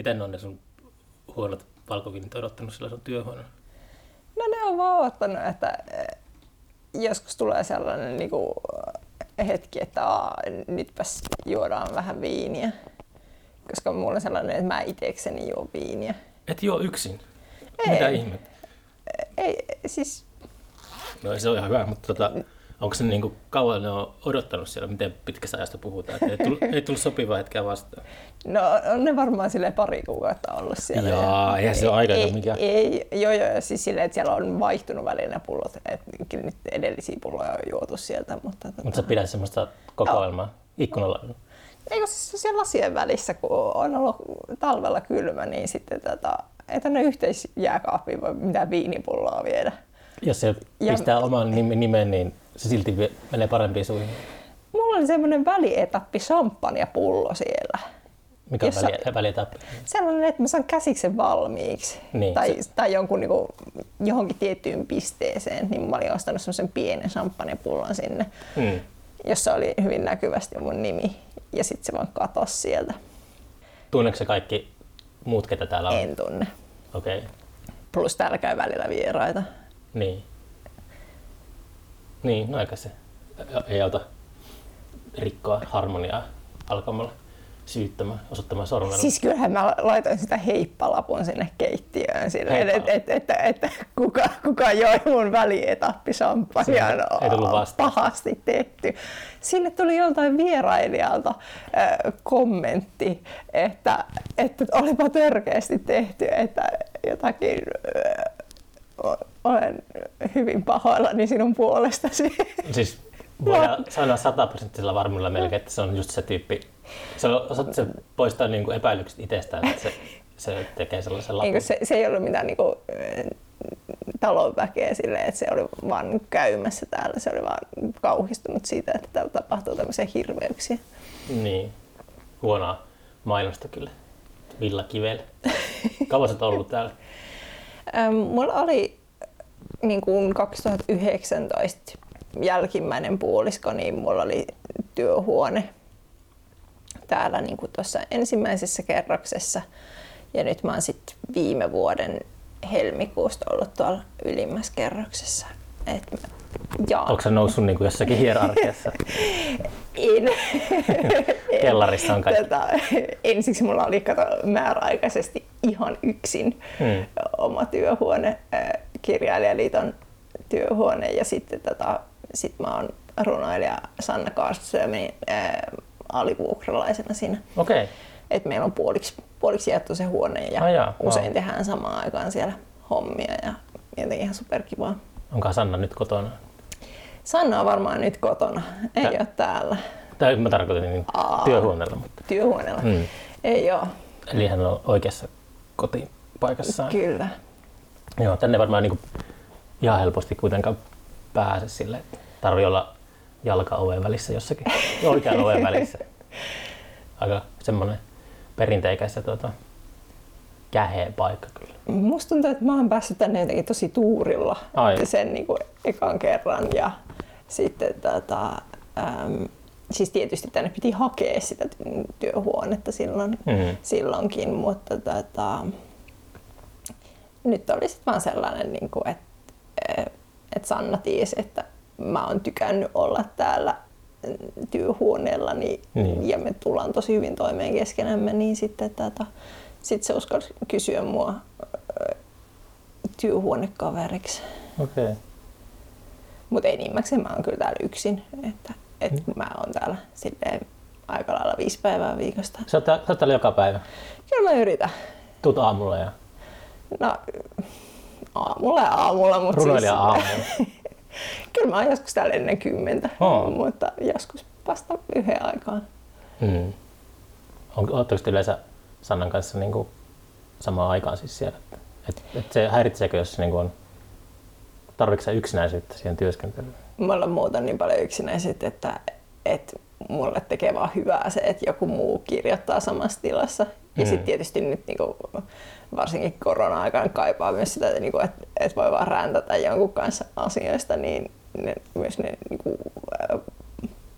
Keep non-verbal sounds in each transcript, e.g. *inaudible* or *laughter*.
Miten ne on ne sun huonot valkoviinit odottanut sillä sun työhuoneella? No ne on vaan odottanut, että eh, joskus tulee sellainen niin kuin, hetki, että aa, nytpäs juodaan vähän viiniä. Koska mulla on sellainen, että mä itsekseni juo viiniä. Et juo yksin? Ei. Mitä ihmettä? Ei, siis No se on ihan hyvä, mutta tota, onko se niin kuin, kauan ne on odottanut siellä, miten pitkästä ajasta puhutaan? Et ei, tullut, *laughs* ei tullut sopivaa hetkeä vastaan. No on ne varmaan sille pari kuukautta ollut siellä. Jaa, eihän se ole aika ei, mikään. ei, joo, joo, siis silleen, että siellä on vaihtunut välillä ne pullot. Et kyllä nyt edellisiä pulloja on juotu sieltä. Mutta, tota, Mutta sä pidät semmoista kokoelmaa ikkunalla. Eikö siis siellä lasien välissä, kun on ollut talvella kylmä, niin sitten tota, ei tänne yhteisjääkaappiin voi mitään viinipulloa viedä. Jos se Ja- pistää oman nimen, niin se silti menee parempiin suihin. Mulla oli semmoinen välietappi champagnepullo siellä. Mikä on Jossa- välietappi? Sellainen, että mä saan käsiksen valmiiksi. Niin, tai, se- tai jonkun niin johonkin tiettyyn pisteeseen. Niin mä olin ostanut semmoisen pienen champagnepullon sinne, Mm. jossa oli hyvin näkyvästi mun nimi. Ja sitten se vaan katosi sieltä. Tunneeko se kaikki muut, ketä täällä on? En tunne. Okei, okay. Plus täällä käy välillä vieraita. Niin. Niin, no eikä se ei auta rikkoa harmoniaa alkamalla syyttämään, osoittamaan sormella. Siis kyllähän mä laitoin sitä heippalapun sinne keittiöön silleen, Heippala. että et, et, et, kuka, kuka joi mun välietappi champagnea. Siihen ei tullut vastausta. pahasti tehty. Sinne tuli joltain vierailijalta äh, kommentti, että, että olipa törkeästi tehty, että jotakin äh, olen hyvin pahoillani sinun puolestasi. Siis voidaan sanoa sataprosenttisella varmuudella melkein, että se on just se tyyppi. Se, on, se poistaa niin kuin epäilykset itsestään, että se, se tekee sellaisen lapun. Niin se, se ei ollut mitään niinku, äh, talonväkeä silleen, että se oli vaan käymässä täällä. Se oli vaan kauhistunut siitä, että täällä tapahtuu tämmöisiä hirveyksiä. Niin, huonoa mainosta kyllä. Villa Kivel. Kauan sä ollut täällä? Mulla oli niin kuin 2019 jälkimmäinen puolisko, niin mulla oli työhuone täällä niin kuin tuossa ensimmäisessä kerroksessa. Ja nyt mä oon sitten viime vuoden helmikuusta ollut tuolla ylimmässä kerroksessa. Et mä jaan. Onko se noussut niin kuin jossakin hierarkiassa? *laughs* En. Kellarissa on kaikki. Tätä, ensiksi mulla oli kato, määräaikaisesti ihan yksin Hmm. oma työhuone, kirjailijaliiton työhuone ja sitten tota, sit mä oon runoilija Sanna Kaarströmin äh, alivuokralaisena siinä. Okei. Okay. Et meillä on puoliksi, puoliksi jaettu se huone ja Ai jaa, usein wow. tehdään samaan aikaan siellä hommia ja jotenkin ihan superkivaa. Onko Sanna nyt kotona? Sanna on varmaan nyt kotona, ei Tä- ole täällä Tai mä tarkoitan niin Aa. työhuoneella, mutta työhuoneella. Mm. Ei ole, eli hän on oikeassa kotipaikassaan. kyllä. Joo, tänne varmaan niin kuin ihan helposti kuitenkaan pääse sille, tarvii olla jalka oven välissä jossakin, *laughs* oikean oven välissä. Aika semmoinen perinteikäs ja tuota, käheä paikka kyllä. Musta tuntuu, että mä oon päässyt tänne jotenkin tosi tuurilla Ai. sen niin kuin ekan kerran ja sitten tota, äm, siis tietysti tänne piti hakea sitä ty- työhuonetta silloin, Mm. silloinkin, mutta tota, nyt oli sitten vaan sellainen, niin kuin, että, että Sanna tiesi, että mä oon tykännyt olla täällä mm, työhuoneellani Niin. ja me tullaan tosi hyvin toimeen keskenämme, niin sitten tota, sit se uskalsi kysyä mua ö, työhuonekaveriksi. Okei. Okay. Mutta enimmäkseen mä oon kyllä täällä yksin, että et Mm. mä oon täällä silleen aika lailla viisi päivää viikosta. Sä oot, sä oot täällä joka päivä. Kyllä mä yritän. Tuut aamulla ja No, aamulla ja aamulla, mutta runoilija siis, aamulla. *laughs* kyllä mä oon joskus täällä ennen kymmentä, Oo. mutta joskus vasta yhden aikaan. Mm. Te yleensä Sannan kanssa niin kuin samaan aikaan siis siellä? Et, et se häiritseekö, jos niin kuin on, tarvitsetko yksinäisyyttä siihen työskentelyyn? Mulla on muuta niin paljon yksinäisyyttä, että, että mulle tekee vaan hyvää se, että joku muu kirjoittaa samassa tilassa. Ja Mm. sitten tietysti nyt niin kuin, varsinkin korona-aikana kaipaa myös sitä, että, niin kuin, että, että voi vaan räntätä jonkun kanssa asioista, niin ne, myös ne niin kuin,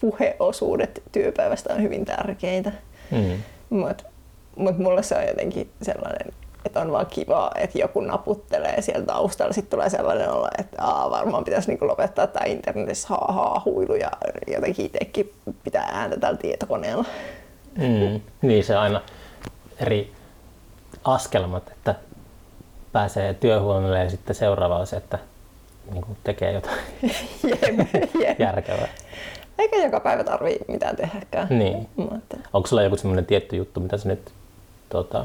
puheosuudet työpäivästä on hyvin tärkeitä. Mm. Mut mutta mulle se on jotenkin sellainen, että on vaan kiva, että joku naputtelee sieltä taustalla. Sitten tulee sellainen olo, että aa, varmaan pitäisi niinku lopettaa tämä internetissä haa huilu ja jotenkin itsekin pitää ääntä tällä tietokoneella. Mm. Niin se aina eri askelmat, että pääsee työhuoneelle ja sitten seuraava on se, että niin kuin tekee jotain *laughs* jep, jep. järkevää. Eikä joka päivä tarvii mitään tehdäkään. Niin. Mutta, Onko sulla joku semmoinen tietty juttu, mitä sä nyt, tota,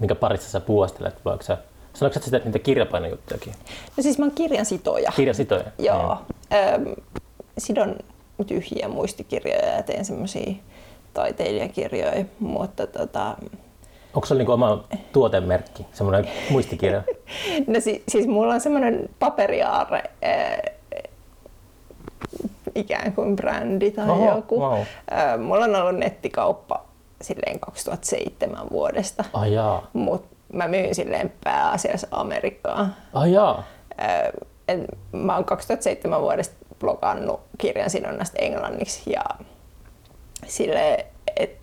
minkä parissa sä puostelet? Vai onko sä, sanoitko sä sitä niitä kirjapainojuttujakin? no siis mä oon kirjansitoja. Kirjasitoja? Joo. Öm, sidon tyhjiä muistikirjoja ja teen semmoisia taiteilijakirjoja, mutta tota, Onko sulla niinku oma tuotemerkki, semmoinen muistikirja? *laughs* no si- siis mulla on semmoinen paperiaare, ää, ikään kuin brändi tai Oho, joku. wow. Mulla on ollut nettikauppa silleen 2007 vuodesta, Ai jaa. mutta mä myyn silleen pääasiassa Amerikkaan. Ai jaa. Ää, et mä oon 2007 vuodesta blogannut kirjan sidonnasta englanniksi ja sille, että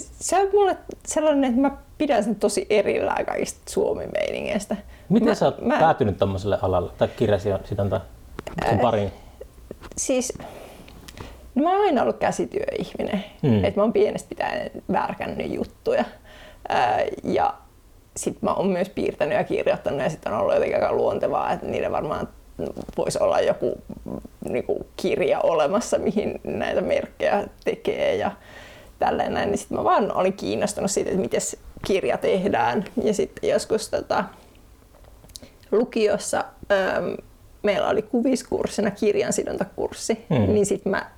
se on mulle sellainen, että mä pidän sen tosi erillään kaikista suomimeiningeistä. Miten mä, sä oot mä, päätynyt tommoselle alalle tai kirjasidonta sun pariin? Siis, no mä oon aina ollut käsityöihminen. Mm. Mm. Et mä oon pienestä pitäen värkännyt juttuja. Ää, ja sit mä oon myös piirtänyt ja kirjoittanut ja sitten on ollut jotenkin aika luontevaa, että niille varmaan voisi olla joku niinku, kirja olemassa, mihin näitä merkkejä tekee ja tälleen näin. Niin sitten mä vaan olin kiinnostunut siitä, että miten kirja tehdään. Ja sitten joskus tota, lukiossa äm, meillä oli kuviskurssina kirjansidontakurssi, Mm. mm. niin sitten mä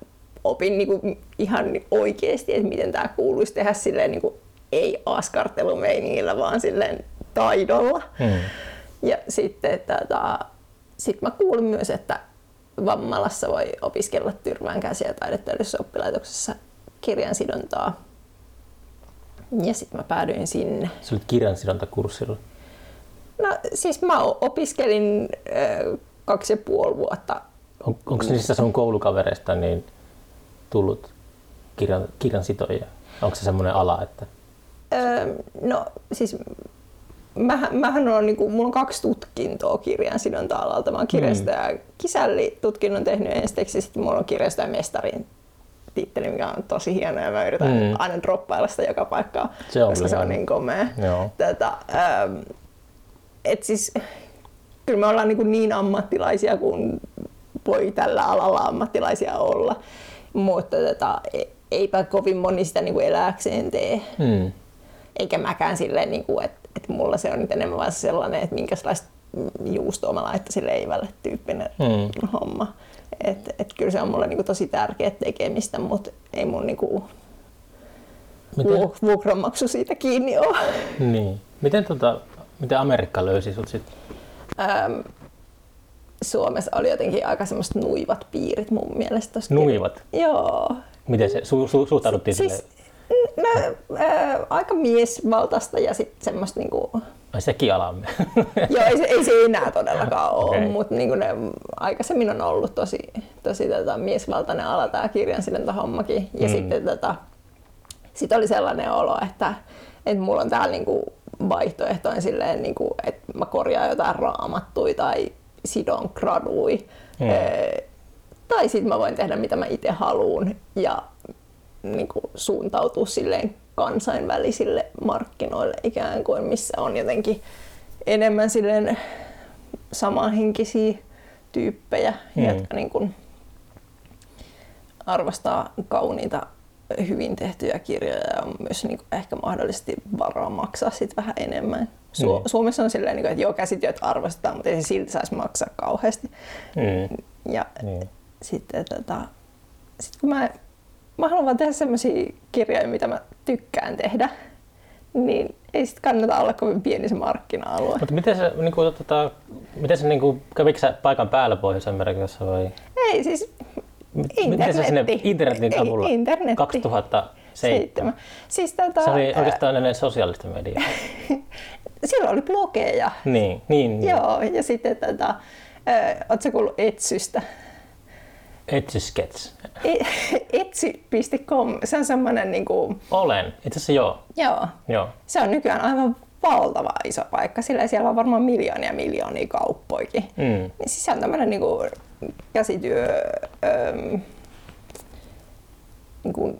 opin niinku ihan oikeasti, että miten tämä kuuluisi tehdä silleen niinku, ei askartelumeiningillä, vaan silleen taidolla. Hmm. Ja sitten tota, sit mä kuulin myös, että Vammalassa voi opiskella Tyrvään käsi- ja oppilaitoksessa kirjansidontaa. Ja sitten mä päädyin sinne. Sä olit kirjansidontakurssilla. No siis mä opiskelin ö, kaksi ja puoli vuotta. On, onko niistä sun koulukavereista niin tullut kirjan, kirjansitoja? Onko se semmoinen ala, että Ö, no siis mähän, mähän on, niinku, mulla on kaksi tutkintoa kirjansidonta-alalta. Mä oon kirjasto- ja kisällitutkinnon tehnyt ensiksi, sitten mulla on kirjasto- ja mestarin titteli, mikä on tosi hieno ja mä yritän Mm. mm. aina droppailla sitä joka paikkaan, Se on koska se on niin komea. Joo. Tätä, ähm, et siis, kyllä me ollaan niin, niin ammattilaisia kuin voi tällä alalla ammattilaisia olla, mutta tätä, eipä kovin moni sitä niin kuin elääkseen tee. hmm. Eikä mäkään silleen, niin kuin, että, että mulla se on nyt enemmän vaan sellainen, että minkälaista juustoa mä laittaisin leivälle tyyppinen Mm. homma. Et, et kyllä se on mulle niinku tosi tärkeä tekemistä, mutta ei mun niinku Miten, vuok- vuokranmaksu siitä kiinni ole. niin. miten, tota, miten Amerikka löysi sut sit? Ähm, Suomessa oli jotenkin aika semmoiset nuivat piirit mun mielestä. Nuivat? Joo. Miten se su, su, suhtauduttiin Siis, sille? no, äh, aika miesvaltaista ja sitten semmoista niinku, Ai sekin alamme. *laughs* Joo, ei se, ei se enää todellakaan ole, okay. mutta niin ne aikaisemmin on ollut tosi, tosi tota, miesvaltainen ala tämä kirjansidonta-hommakin. Ja Mm. mm. sitten tota, sit oli sellainen olo, että, että mulla on täällä niinku vaihtoehtoin silleen, niinku, että mä korjaan jotain raamattuja tai sidon gradui. Mm. Mm. tai sitten mä voin tehdä mitä mä itse haluan ja niinku, suuntautua silleen kansainvälisille markkinoille ikään kuin, missä on jotenkin enemmän silleen samanhenkisiä tyyppejä, hmm. jotka niin kuin arvostaa kauniita hyvin tehtyjä kirjoja ja on myös niin kuin ehkä mahdollisesti varaa maksaa sit vähän enemmän. Su- Niin. Suomessa on silleen, niin kuin, että joo, käsityöt arvostetaan, mutta ei se silti saisi maksaa kauheasti. mm. Ja niin. sitten tota, sit kun mä, mä haluan vaan tehdä sellaisia kirjoja, mitä mä tykkään tehdä, niin ei sit kannata olla kovin pieni se markkina-alue. Mutta miten se, niinku, tota, miten se niinku, kävikö sä paikan päällä Pohjois-Amerikassa vai? Ei siis M- Miten se sinne internetti. internetin Ei, avulla? internetti. 2007. Seitsemän. Siis tota, Se oli oikeastaan ennen sosiaalista mediaa. *laughs* silloin oli blogeja. niin, niin, niin. Joo, ja sitten tota, Oletko kuullut Etsystä? Etsy Sketch. E- Etsi.com, se on semmoinen, niin kuin, Olen. Itse asiassa joo. joo, joo. se on nykyään aivan valtava iso paikka, sillä siellä on varmaan miljoonia miljoonia kauppoikin. Mm. Niin siis se on tämmöinen niin kuin, käsityö, ähm, niin kuin,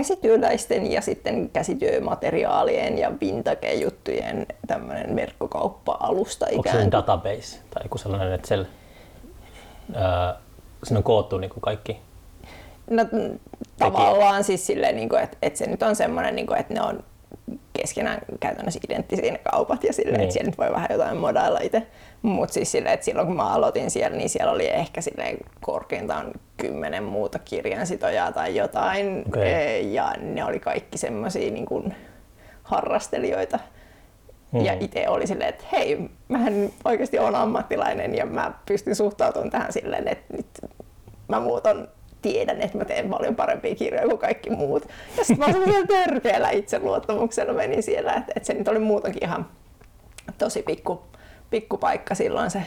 käsityöläisten ja sitten käsityömateriaalien ja vintage-juttujen tämmöinen verkkokauppa-alusta Onko se ikään kuin. database tai joku sellainen, että siellä, ää, on koottu niin kuin kaikki? No, tavallaan siis silleen, niin kuin, että, että se nyt on semmoinen, niin kuin, että ne on keskenään käytännössä identtisiä ne kaupat ja silleen, Niin. että siellä nyt voi vähän jotain modailla itse. Mutta siis silleen, että silloin kun mä aloitin siellä, niin siellä oli ehkä silleen korkeintaan kymmenen muuta kirjansitojaa tai jotain. Eh, Ja ne oli kaikki semmoisia niin kuin harrastelijoita. Mm. Ja itse oli silleen, että hei, mähän oikeasti olen ammattilainen ja mä pystyn suhtautumaan tähän silleen, että nyt mä muuton tiedän, että mä teen paljon parempia kirjoja kuin kaikki muut. Ja sitten mä semmoisella törkeällä itseluottamuksella menin siellä, että, että se nyt oli muutenkin ihan tosi pikku, pikku paikka silloin se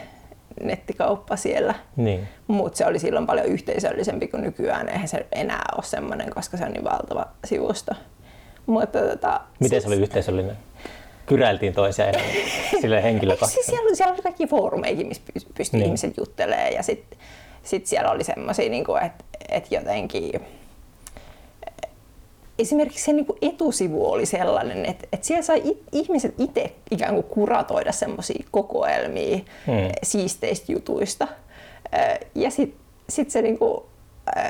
nettikauppa siellä. Niin. Mutta se oli silloin paljon yhteisöllisempi kuin nykyään. Eihän se enää ole semmoinen, koska se on niin valtava sivusto. Mutta tota, Miten sit- se oli yhteisöllinen? Kyräiltiin toisia sille *laughs* henkilökohtaisesti. siis siellä, oli- siellä oli kaikki foorumeikin, missä py- pystyi niin. ihmiset juttelemaan ja sitten sit siellä oli semmoisia, niin että et jotenkin esimerkiksi se niin kuin etusivu oli sellainen, että, että siellä sai it, ihmiset itse ikään kuin kuratoida semmoisia kokoelmia Hmm. siisteistä jutuista. Ja sitten sit se niin kuin,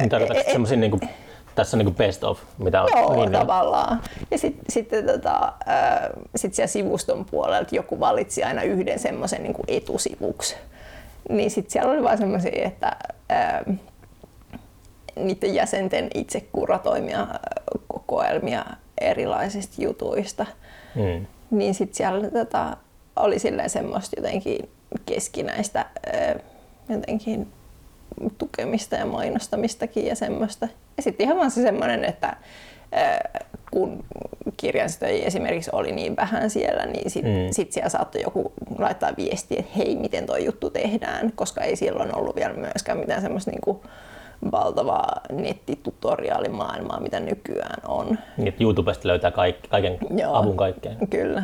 tarkoitatko semmoisia, niin kuin, tässä on niin best of, mitä on Joo, niin, tavallaan. Ja sitten sit, tota, sit siellä sivuston puolelta joku valitsi aina yhden semmoisen niin etusivuksi. Niin sitten siellä oli vaan semmoisia, että ää, niiden jäsenten itse kuratoimia ää, kokoelmia erilaisista jutuista. Mm. Niin sitten siellä tota, oli silleen semmoista jotenkin keskinäistä ää, jotenkin tukemista ja mainostamistakin ja semmoista. Ja sitten ihan vaan se semmoinen, että ää, kun kirjansitojia esimerkiksi oli niin vähän siellä, niin sitten Mm. sit siellä saattoi joku laittaa viestiä, että hei, miten tuo juttu tehdään, koska ei silloin ollut vielä myöskään mitään semmoista niinku valtavaa nettitutoriaalimaailmaa, mitä nykyään on. Niin, YouTubesta löytää kaikki, kaiken Joo. avun kaikkeen. Kyllä.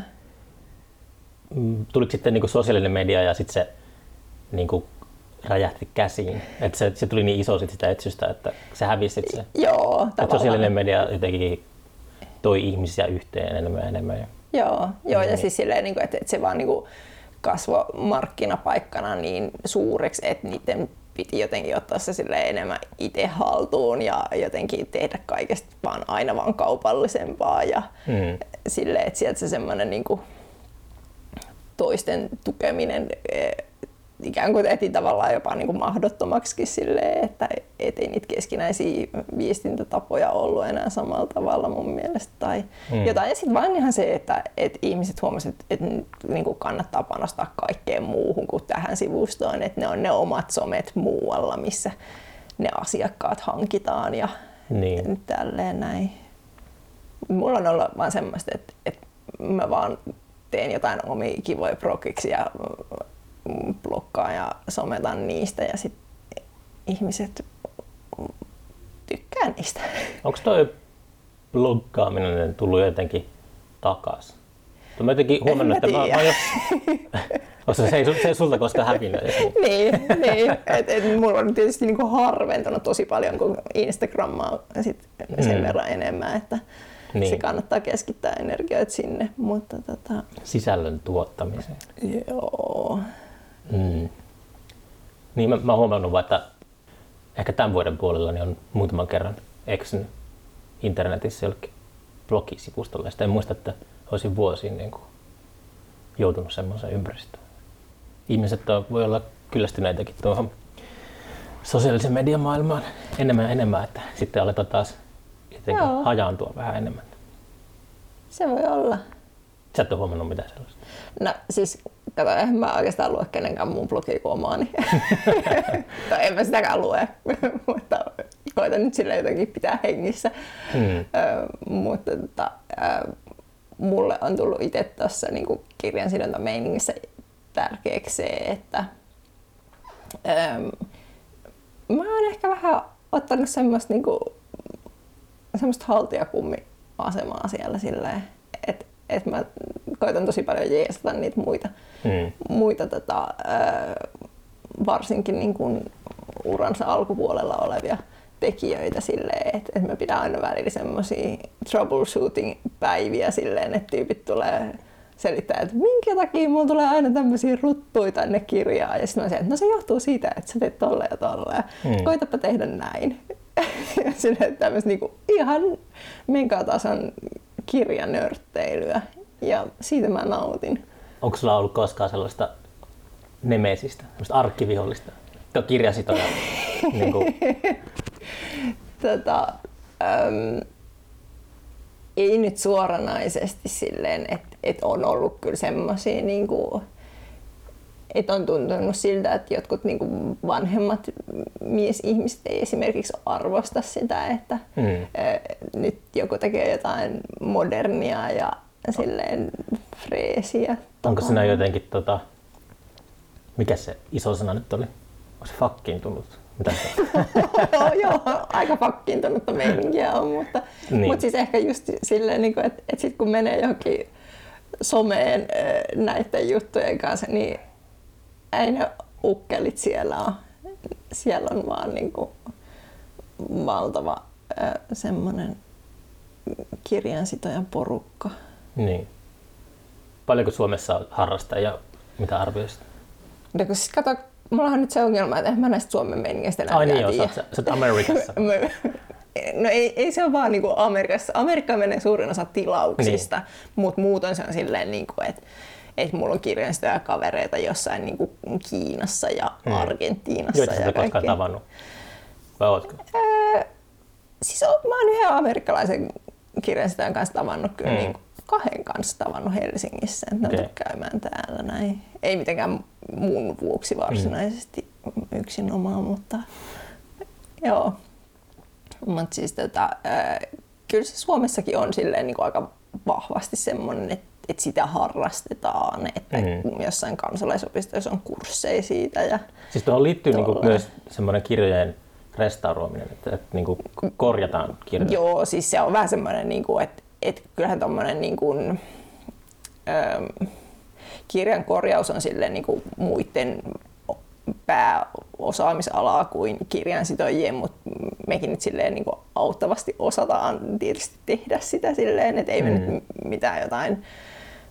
Mm, Tuliko sitten niin kuin sosiaalinen media ja sitten se niin kuin räjähti käsiin? Että se, se tuli niin iso sit sitä etsystä, että se hävisi se. Joo, tavallaan. sosiaalinen media jotenkin toi ihmisiä yhteen enemmän ja enemmän. Ja, Joo, joo ja siis silleen, niin kuin, että, että se vaan niin kuin kasvoi markkinapaikkana niin suureksi, että niiden piti jotenkin ottaa se silleen enemmän itse haltuun ja jotenkin tehdä kaikesta vaan aina vaan kaupallisempaa ja mm. silleen, että sieltä se semmoinen niin kuin toisten tukeminen eh, ikään kuin tehtiin tavallaan jopa niin kuin mahdottomaksikin silleen, että et ei niitä keskinäisiä viestintätapoja ollut enää samalla tavalla mun mielestä. Tai Mm. jotain. Ja sitten vaan ihan se, että, että ihmiset huomasivat, että, että niin kuin kannattaa panostaa kaikkeen muuhun kuin tähän sivustoon, että ne on ne omat somet muualla, missä ne asiakkaat hankitaan ja Niin. tälleen näin. Mulla on ollut vaan semmoista, että, että mä vaan teen jotain omia kivoja prokiksi ja blokkaan ja sometan niistä ja sitten ihmiset tykkää niistä. *laughs* Onko toi bloggaaminen tullut jotenkin takas? Mä jotenkin huomannut, että mä, mä oon jos... *laughs* Se ei, se ei sulta koskaan hävinnyt. *laughs* niin, niin. Et, et mulla on tietysti niinku harventunut tosi paljon, kun Instagrammaa sit sen Mm. verran enemmän, että Niin. se kannattaa keskittää energioita sinne. Mutta tota, Sisällön tuottamiseen. joo. Mm. Niin mä, mä oon huomannut vaan, että ehkä tämän vuoden puolella niin on muutaman kerran eksynyt internetissä jollekin blogisivustolle. Ja Sitten en muista, että olisin vuosiin niin kuin joutunut semmoiseen ympäristöön. Ihmiset on, voi olla kyllästyneitäkin tuohon sosiaalisen median maailmaan enemmän ja enemmän, että sitten aletaan taas jotenkin hajaantua vähän enemmän. Se voi olla. Sä et ole huomannut mitään sellaista. No siis, kato, en mä oikeastaan lue kenenkään mun blogia kuin omaani. tai *laughs* en mä sitäkään lue, *laughs* mutta koitan nyt sille jotenkin pitää hengissä. Hmm. Ö, mutta tota, ö, mulle on tullut itse tuossa niin kirjansidontameiningissä tärkeäksi se, että ö, mä oon ehkä vähän ottanut semmoista, niinku, semmoista haltijakummi-asemaa siellä silleen, että et mä koitan tosi paljon jeesata niitä muita, Mm. muita tota, varsinkin niin kuin uransa alkupuolella olevia tekijöitä silleen, että, että mä pidän aina välillä semmoisia troubleshooting-päiviä silleen, että tyypit tulee selittää, että minkä takia mulla tulee aina tämmöisiä ruttuja tänne kirjaan. Ja sitten mä sanon, että no se johtuu siitä, että sä teet tolle ja tolle. Mm. koitapa tehdä näin. *laughs* ja silleen tämmöistä niinku ihan megatason kirjanörtteilyä. Ja siitä mä nautin. Onko sulla ollut koskaan sellaista nemesistä, sellaista arkkivihollista? Tuo kirjasitoja. *laughs* niin kuin, tota, äm, ei nyt suoranaisesti silleen, että et on ollut kyllä semmoisia, niinku, että on tuntunut siltä, että jotkut niinku vanhemmat miesihmiset ei esimerkiksi arvosta sitä, että Mm. nyt joku tekee jotain modernia ja silleen freesiä. onko siinä jotenkin, tota, mikä se iso sana nyt oli? Onko se fakkiintunut? Mitä se? *laughs* joo, aika pakkiintunutta meininkiä on, mutta, Niin. niin. mutta siis ehkä just silleen, niin että, että sit kun menee johonkin someen näiden juttujen kanssa, niin ei ne ukkelit siellä ole. Siellä on vaan niin kuin valtava semmoinen kirjansitojan porukka. Niin. Paljonko Suomessa on harrastajia? Mitä arvioisit? Mutta kun siis kato, mulla on nyt se ongelma, että en mä näistä Suomen meiningeistä enää Ai niin, joo, sä, oot- sä oot Amerikassa. *laughs* No ei, ei se ole vaan niinku Amerikassa. Amerikkaan menee suurin osa tilauksista, niin. mutta muuten se on silleen, niinku, että et mulla on kirjastoja kavereita jossain niinku Kiinassa ja Mm. Argentiinassa. Joita sä koskaan tavannut. Vai ootko? Siis on, mä oon yhden amerikkalaisen kirjastojan kanssa tavannut kyllä Mm. mm. niinku kahden kanssa tavannut Helsingissä. että Ne tullut käymään täällä näin. Ei mitenkään mun vuoksi varsinaisesti mm. yksinomaan, mutta joo. Mutta siis tota, ää, kyllä se Suomessakin on silleen niin kuin aika vahvasti semmoinen, että, että sitä harrastetaan, että Mm. jossain kansalaisopistoissa on kursseja siitä. Ja, Siis tuohon liittyy niinku Tolleen. myös semmoinen kirjojen restauroiminen, että, että niinku korjataan kirjoja. Joo, siis se on vähän semmoinen, niin kuin, että, että kyllähän tuommoinen niin kuin, ähm, kirjan korjaus on silleen niin kuin muiden pääosaamisalaa kuin kirjansitojien, mutta mekin nyt silleen niin auttavasti osataan tietysti tehdä sitä silleen, että ei me Mm. nyt mitään jotain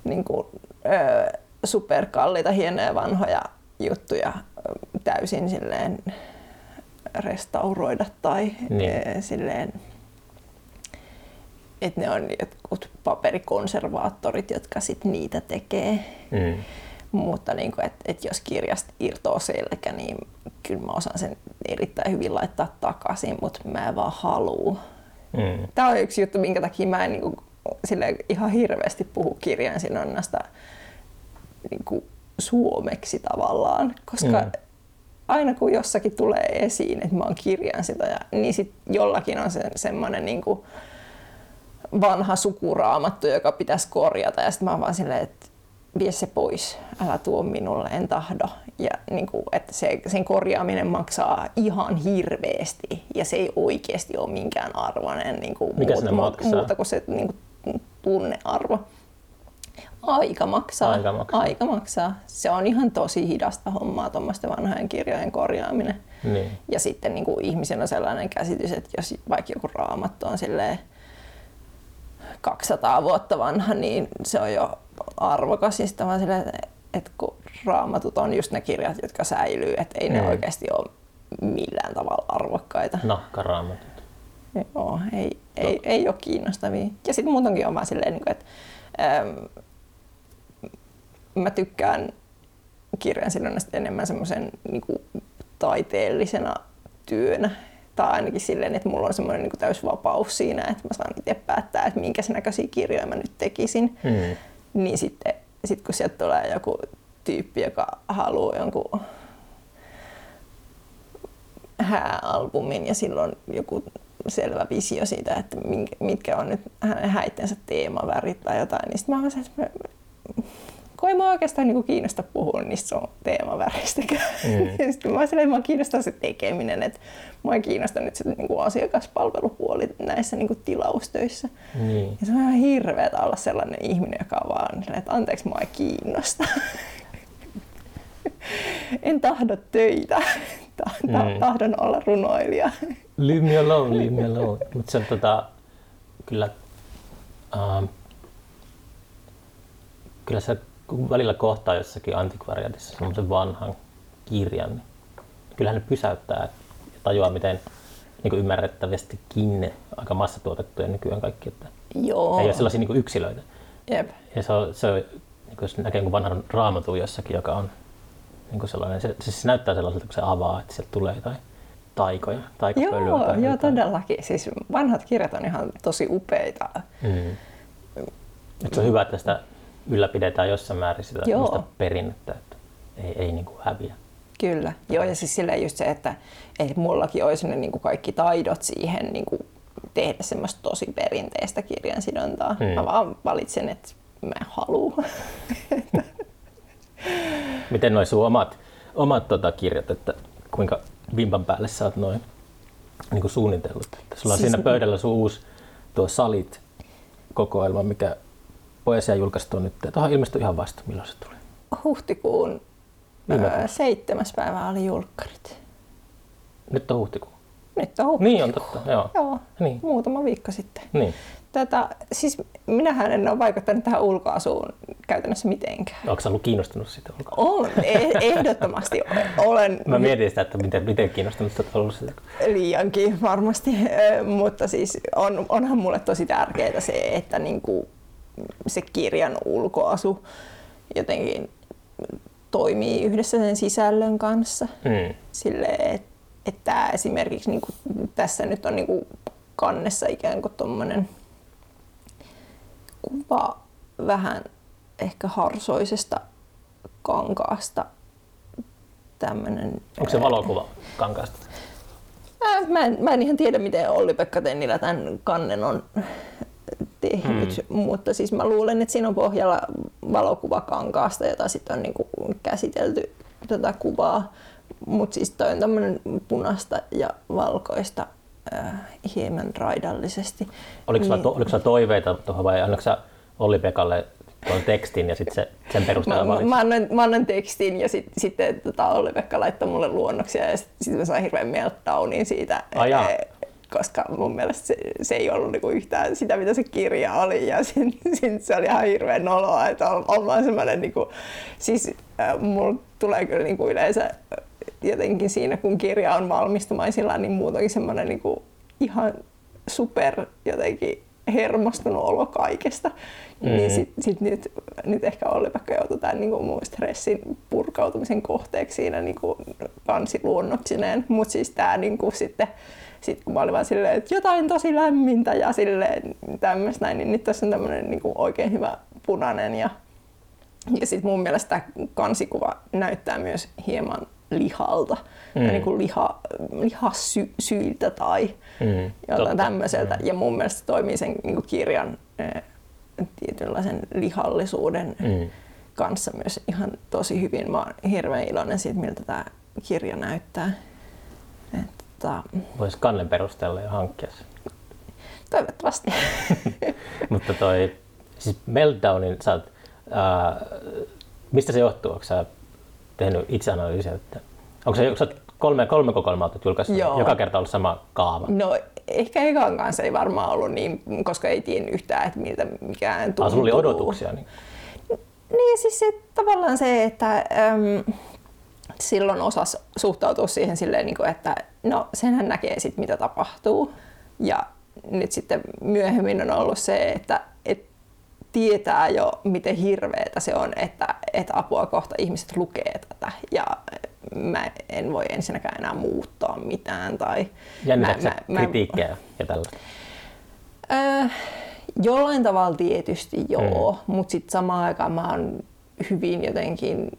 niin kuin, ö, superkalliita, hienoja vanhoja juttuja täysin silleen restauroida tai Niin. silleen, että ne on jotkut paperikonservaattorit, jotka sit niitä tekee. Mm. Mutta niin kuin, että, että jos kirjasta irtoaa selkä, niin kyllä mä osaan sen erittäin hyvin laittaa takaisin, mutta mä en vaan halua. Mm. Tämä on yksi juttu, minkä takia mä en niin kuin, silleen, ihan hirveästi puhu kirjan sinonnasta niin kuin, suomeksi tavallaan, koska Mm. aina kun jossakin tulee esiin, että mä oon kirjansitoja, niin sit jollakin on se, semmoinen niin kuin, vanha sukuraamattu, joka pitäisi korjata. Ja sitten mä oon vaan silleen, että vie se pois, älä tuo minulle, en tahdo. Ja niin kuin, että se, sen korjaaminen maksaa ihan hirveästi ja se ei oikeasti ole minkään arvoinen niin kuin Mikä siinä maksaa? muuta kuin se niin kuin, tunnearvo. Aika maksaa. Aika maksaa. Aika maksaa. Se on ihan tosi hidasta hommaa tuommoisten vanhojen kirjojen korjaaminen. Niin. Ja sitten niin kuin ihmisen on sellainen käsitys, että jos vaikka joku raamattu on silleen 200 vuotta vanha, niin se on jo arvokas. Ja sitten vaan silleen, että kun raamatut on just ne kirjat, jotka säilyy, että ei ne Mm. oikeasti ole millään tavalla arvokkaita. Nahkaraamatut. Joo, ei, ei, ei ole kiinnostavia. Ja sitten muutenkin on vaan silleen, niin kuin, että ähm, mä tykkään kirjan sidonnasta enemmän semmoisen niin kuin, taiteellisena työnä. Tai ainakin silleen, että mulla on semmoinen niin täys vapaus siinä, että mä saan itse päättää, että minkä näköisiä kirjoja mä nyt tekisin. Mm. Niin sitten sit kun sieltä tulee joku tyyppi, joka haluaa jonkun hääalbumin ja silloin joku selvä visio siitä, että mitkä on nyt hänen häittensä teemavärit tai jotain, niin sitten mä se, että mä- kun ei mua oikeastaan niinku kiinnosta puhua niistä sun teemaväreistäkään. Mm. *laughs* sitten mä silleen, mua kiinnostaa se tekeminen, että mua ei kiinnosta nyt se niinku asiakaspalvelupuoli näissä niinku tilaustöissä. Niin. Ja se on ihan hirveetä olla sellainen ihminen, joka on vaan että anteeksi, mua ei kiinnosta. *laughs* en tahdo töitä, ta- ta- Mm. tahdon olla runoilija. Leave me alone, leave me alone. *laughs* Mutta se on tota, kyllä, ähm, kyllä se välillä kohtaa jossakin antikvariatissa semmoisen vanhan kirjan, niin kyllähän ne pysäyttää ja tajuaa, miten niin kuin ymmärrettävästikin ne aika massatuotettuja nykyään kaikki, että Joo. ei ole sellaisia niin kuin yksilöitä. Jep. Ja se on, se on niin kuin jos näkee jonkun vanhan raamatun jossakin, joka on niin kuin sellainen, se, se, se näyttää sellaiselta, kun se avaa, että sieltä tulee jotain taikoja, taikapölyä. Joo, tai joo, jotain. todellakin. Siis vanhat kirjat on ihan tosi upeita. Mm. Et se on hyvä, että sitä ylläpidetään jossain määrin sitä Joo. perinnettä, että ei, ei niin kuin häviä. Kyllä. Joo, ja siis silleen just se, että, että mullakin olisi ne niin kuin kaikki taidot siihen niin kuin tehdä semmoista tosi perinteistä kirjansidontaa. Mm. Mä vaan valitsen, että mä haluan. *laughs* Miten noin sun omat, omat tota kirjat, että kuinka vimpan päälle sä oot noin niin kuin suunnitellut? Että sulla on Siis- siinä pöydällä sun uusi tuo Salit kokoelma, mikä poesia julkaistu nyt. Tuohon ilmestyi ihan vasta, milloin se tuli. Huhtikuun Viime kuussa. seitsemäs päivä oli julkkarit. Nyt on huhtikuu. Nyt on huhtikuu. Niin on totta, joo. Joo, Niin. muutama viikko sitten. Niin. Tätä, siis minähän en ole vaikuttanut tähän ulkoasuun käytännössä mitenkään. Onko ollut kiinnostunut siitä ulkoa? On, e- ehdottomasti olen Mä mietin sitä, että miten, miten kiinnostunut oot ollut siitä. liiankin varmasti, mutta siis on, onhan mulle tosi tärkeää se, että niinku se kirjan ulkoasu jotenkin toimii yhdessä sen sisällön kanssa. Mm. Silleen, että että esimerkiksi niinku, tässä nyt on niinku kannessa ikään kuin tuommoinen kuva vähän ehkä harsoisesta kankaasta. Tämmönen, Onko se valokuva kankaasta? Äh, mä, en, mä en ihan tiedä, miten Olli-Pekka Tennilä tämän kannen on tehnyt, mm. mutta siis mä luulen, että siinä on pohjalla valokuva kankaasta, jota sitten on niinku käsitelty tätä kuvaa. Mutta siis toi on tämmöinen punaista ja valkoista äh, hieman raidallisesti. Oliko sulla, Niin. to, oliko sulla toiveita tuohon vai annoiko sä Olli-Pekalle tuon tekstin ja sitten se, sen perusteella Mä, mä, valitsit? mä, annoin, mä annoin tekstin ja sit, sitten tota, Olli-Pekka laittoi mulle luonnoksia ja sitten sit mä sain hirveän meltdownin siitä, Ai jaa. eh, koska mun mielestä se, se ei ollut niinku yhtään sitä, mitä se kirja oli ja *laughs* sit, sit se oli ihan hirveän noloa, että on, on vaan semmoinen, niinku, siis äh, mulla tulee kyllä niinku yleensä jotenkin siinä, kun kirja on valmistumaisillaan, niin muutenkin semmoinen niinku ihan super jotenkin hermostunut olo kaikesta. Mm. Niin sit, sit nyt, nyt ehkä Olli-Pekka joutui tämän niin mun stressin purkautumisen kohteeksi siinä niin kansiluonnoksineen. Mutta siis tämä niin sitten, sit kun mä olin vaan silleen, että jotain tosi lämmintä ja silleen tämmöistä näin, niin nyt tässä on tämmöinen niin oikein hyvä punainen ja ja sitten mun mielestä tämä kansikuva näyttää myös hieman lihalta, Mm. mm. niin kuin liha, lihassyiltä tai Mm, jotain totta. tämmöiseltä. Ja mun mielestä se toimii sen niin kuin kirjan eh, tietynlaisen lihallisuuden Mm. kanssa myös ihan tosi hyvin. Mä oon hirveän iloinen siitä, miltä tämä kirja näyttää. Että, Voisi kannen perusteella jo hankkia sen. toivottavasti. *laughs* Mutta toi, siis Meltdownin, sä oot, ää, mistä se johtuu? Onko sä tehnyt itseanalyysiä? Että, onko se, sä kolme, kolme kokoelmaa olet julkaissut? Joo. Joka kerta ollut sama kaava? No ehkä ekan kanssa ei varmaan ollut niin, koska ei tiennyt yhtään, että miltä mikään tuntuu. Ah, sulla oli odotuksia. Niin. Niin siis se, tavallaan se, että äm, silloin osas suhtautua siihen silleen, niin kuin, että no senhän näkee sitten mitä tapahtuu. Ja nyt sitten myöhemmin on ollut se, että et tietää jo miten hirveetä se on, että, että apua kohta ihmiset lukee tätä. Ja mä en voi ensinnäkään enää muuttaa mitään. Tai Jännitätkö mä- sä mä- ja tällaista? Äh, jollain tavalla tietysti joo, mm. mutta sitten samaan aikaan mä oon hyvin jotenkin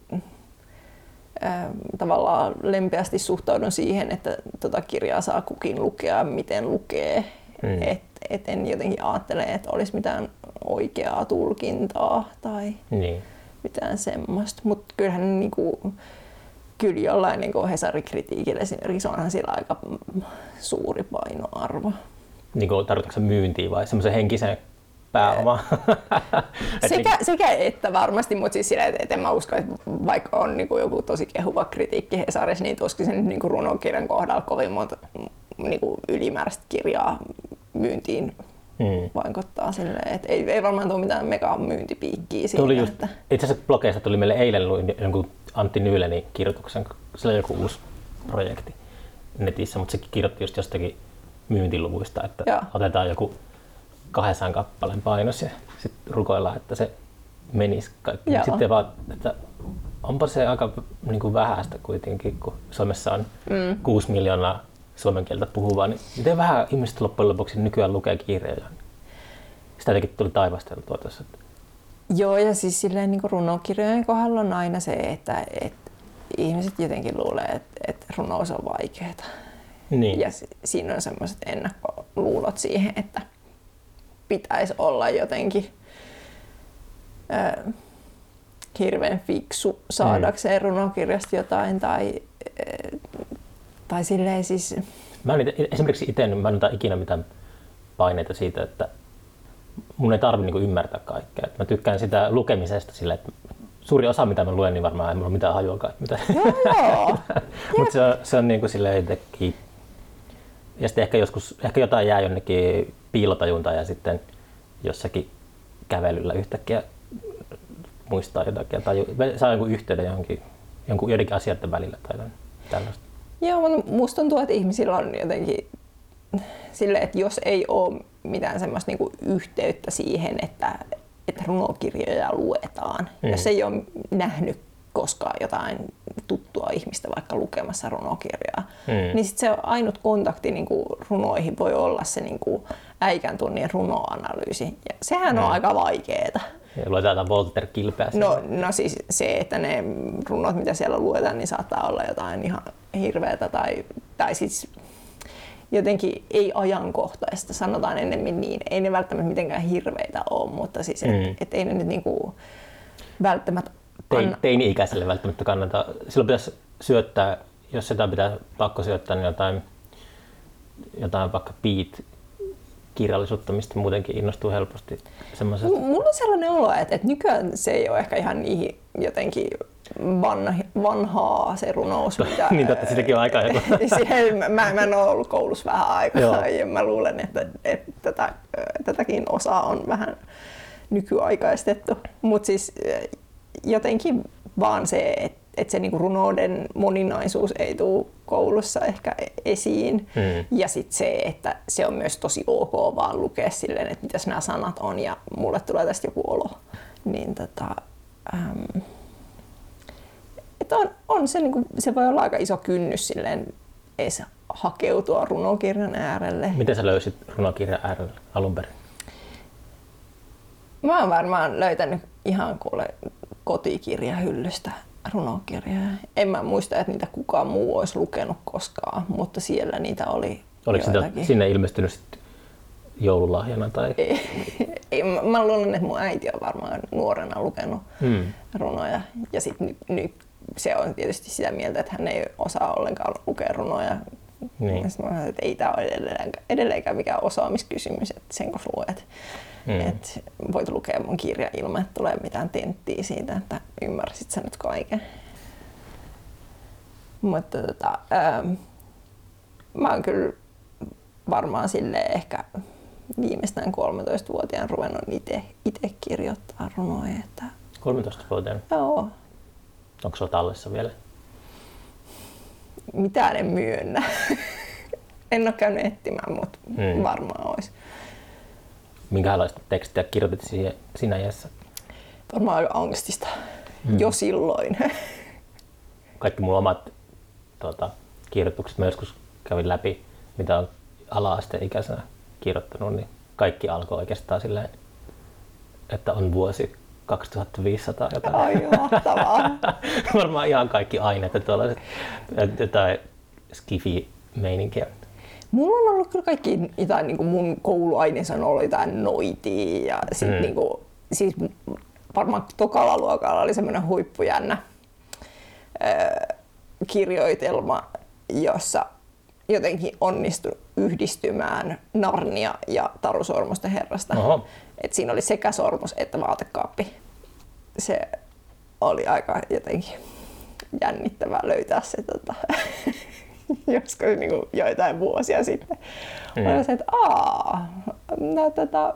äh, tavallaan lempeästi suhtaudun siihen, että tota kirjaa saa kukin lukea, miten lukee. Mm. Et, et en jotenkin ajattele, että olisi mitään oikeaa tulkintaa tai Niin. mitään semmoista. Mutta kyllähän niinku, kyllä jollain niinku Hesari-kritiikillä esimerkiksi onhan sillä aika suuri painoarvo. Niin kuin, tarkoitatko se myyntiä vai semmoisen henkisen pääoma? *laughs* Et Sekä, sekä että varmasti, mutta siis sillä, että en mä usko, että vaikka on niinku joku tosi kehuva kritiikki Hesarissa, niin tuskin sen niinku runokirjan kohdalla kovin monta niinku ylimääräistä kirjaa myyntiin Mm. vaikuttaa silleen, että ei, ei varmaan tule mitään mega myyntipiikkiä siinä. Tuli just, että, itse asiassa blogeista tuli meille eilen luin jonkun Antti Nyylenin kirjoituksen, sillä oli joku uusi projekti netissä, mutta sekin kirjoitti just jostakin myyntiluvuista, että Joo. otetaan joku 200 kappaleen painos ja sitten rukoillaan, että se menisi kaikki. Joo. Sitten vaan, että onpa se aika niin kuin vähäistä kuitenkin, kun Suomessa on mm. 6 miljoonaa suomen kieltä puhuvaa, niin miten vähän ihmiset loppujen lopuksi nykyään lukee kirjoja. Sitä jotenkin tuli taivasteltua tässä. että- Joo, ja siis silleen niin kuin runokirjojen kohdalla on aina se, että, että ihmiset jotenkin luulee, että, että runous on vaikeaa. Niin. Ja si- siinä on semmoiset ennakkoluulot siihen, että pitäisi olla jotenkin ö, hirveän fiksu saadakseen runokirjasta jotain tai, ö, tai silleen siis, Mä en ite, esimerkiksi itse, mä en ota ikinä mitään paineita siitä, että mun ei tarvi niinku ymmärtää kaikkea. Et mä tykkään sitä lukemisesta sillä, että suuri osa mitä mä luen, niin varmaan ei mulla ole mitään hajuakaan. Mitä. joo joo, *laughs* Mutta se on, se on niinku silleen jotenkin... Ja sitten ehkä joskus, ehkä jotain jää jonnekin piilotajuntaan ja sitten jossakin kävelyllä yhtäkkiä muistaa jotakin tai saa jonkun yhteyden johonkin, jonkun, joidenkin asioiden välillä tai tällaista. Joo, mutta musta tuntuu, että ihmisillä on jotenkin silleen, että jos ei ole mitään semmoista niinku yhteyttä siihen, että, että runokirjoja luetaan, Mm. mm. jos ei ole nähnyt koskaan jotain tuttua ihmistä vaikka lukemassa runokirjaa, Mm. mm. niin sit se ainut kontakti niinku runoihin voi olla se niinku äikän tunnin runoanalyysi. Ja sehän on Mm. aika vaikeeta. Luetaan jotain Walter Kilpeä. No, no siis se, että ne runot, mitä siellä luetaan, niin saattaa olla jotain ihan hirveätä tai, tai siis jotenkin ei ajankohtaista, sanotaan ennemmin niin. Ei ne välttämättä mitenkään hirveitä ole, mutta siis et, Mm. et ei ne nyt niinku välttämättä Tein, teini-ikäiselle välttämättä kannata. Silloin pitäisi syöttää, jos jotain pitää pakko syöttää, niin jotain, jotain vaikka beat kirjallisuutta, mistä muutenkin innostuu helposti. Semmoiset, M- Mulla on sellainen olo, että, että nykyään se ei ole ehkä ihan niin jotenkin vanha, vanhaa se runous, mitä... *laughs* niin totta, sitäkin on aikaa joku. *laughs* Siihen, mä, mä en ole ollut koulussa vähän aikaa Joo. ja mä luulen, että, että tätä, tätäkin osaa on vähän nykyaikaistettu. Mutta siis jotenkin vaan se, että, että se niinku runouden moninaisuus ei tule koulussa ehkä esiin. Mm. Ja sitten se, että se on myös tosi ok vaan lukea silleen, että mitäs nämä sanat on ja mulle tulee tästä joku olo. Niin tota, äm, että on, on se, niin kuin, se voi olla aika iso kynnys silleen edes hakeutua runokirjan äärelle. Miten sä löysit runokirjan äärellä alun perin? Mä oon varmaan löytänyt ihan kuule kotikirjahyllystä runokirjoja. En mä muista, että niitä kukaan muu olisi lukenut koskaan, mutta siellä niitä oli Oliko sitä sinne ilmestynyt sit joululahjana? Tai... *laughs* Ei, mä, mä luulen, että mun äiti on varmaan nuorena lukenut Mm. runoja. Ja sitten nyt, nyt se on tietysti sitä mieltä, että hän ei osaa ollenkaan lukea runoja. Niin. Ja sit mä sanoin, että ei tämä ole edelleenkään, edelleenkään mikään osaamiskysymys, että sen kun luet. Mm. Että voit lukea mun kirja ilman, että tulee mitään tenttiä siitä, että ymmärsit sä nyt kaiken. Mutta tota, ähm, mä oon kyllä varmaan sille ehkä viimeistään 13-vuotiaan ruvennut itse, kirjoittaa runoja. Että, 13-vuotiaana. joo, Onko sulla tallessa vielä? mitään en myönnä. *laughs* en ole käynyt etsimään, mutta mm. varmaan olisi. Minkälaista tekstiä kirjoitit siihen, siinä iässä? Varmaan aika angstista. Mm. Jo silloin. *laughs* Kaikki mun omat tuota, kirjoitukset, mä joskus kävin läpi, mitä on ala-asteen ikäisenä kirjoittanut, niin kaikki alkoi oikeastaan silleen, että on vuosi 2500 jotain. Ai mahtavaa. *laughs* Varmaan ihan kaikki aineet ja tuollaiset jotain skifi-meininkiä. Mulla on ollut kyllä kaikki jotain, niin kuin mun kouluaineissa on ollut jotain noitia ja sit Mm. niin kuin, siis varmaan tokalla luokalla oli semmoinen huippujännä ö, kirjoitelma, jossa jotenkin onnistui yhdistymään Narnia ja Taru Sormusten herrasta. Oho. Et siinä oli sekä sormus että vaatekaappi. Se oli aika jotenkin jännittävää löytää se tota, *laughs* *laughs* joskus niin kuin joitain vuosia sitten. Mm. Mm. se, että aa, no, tota,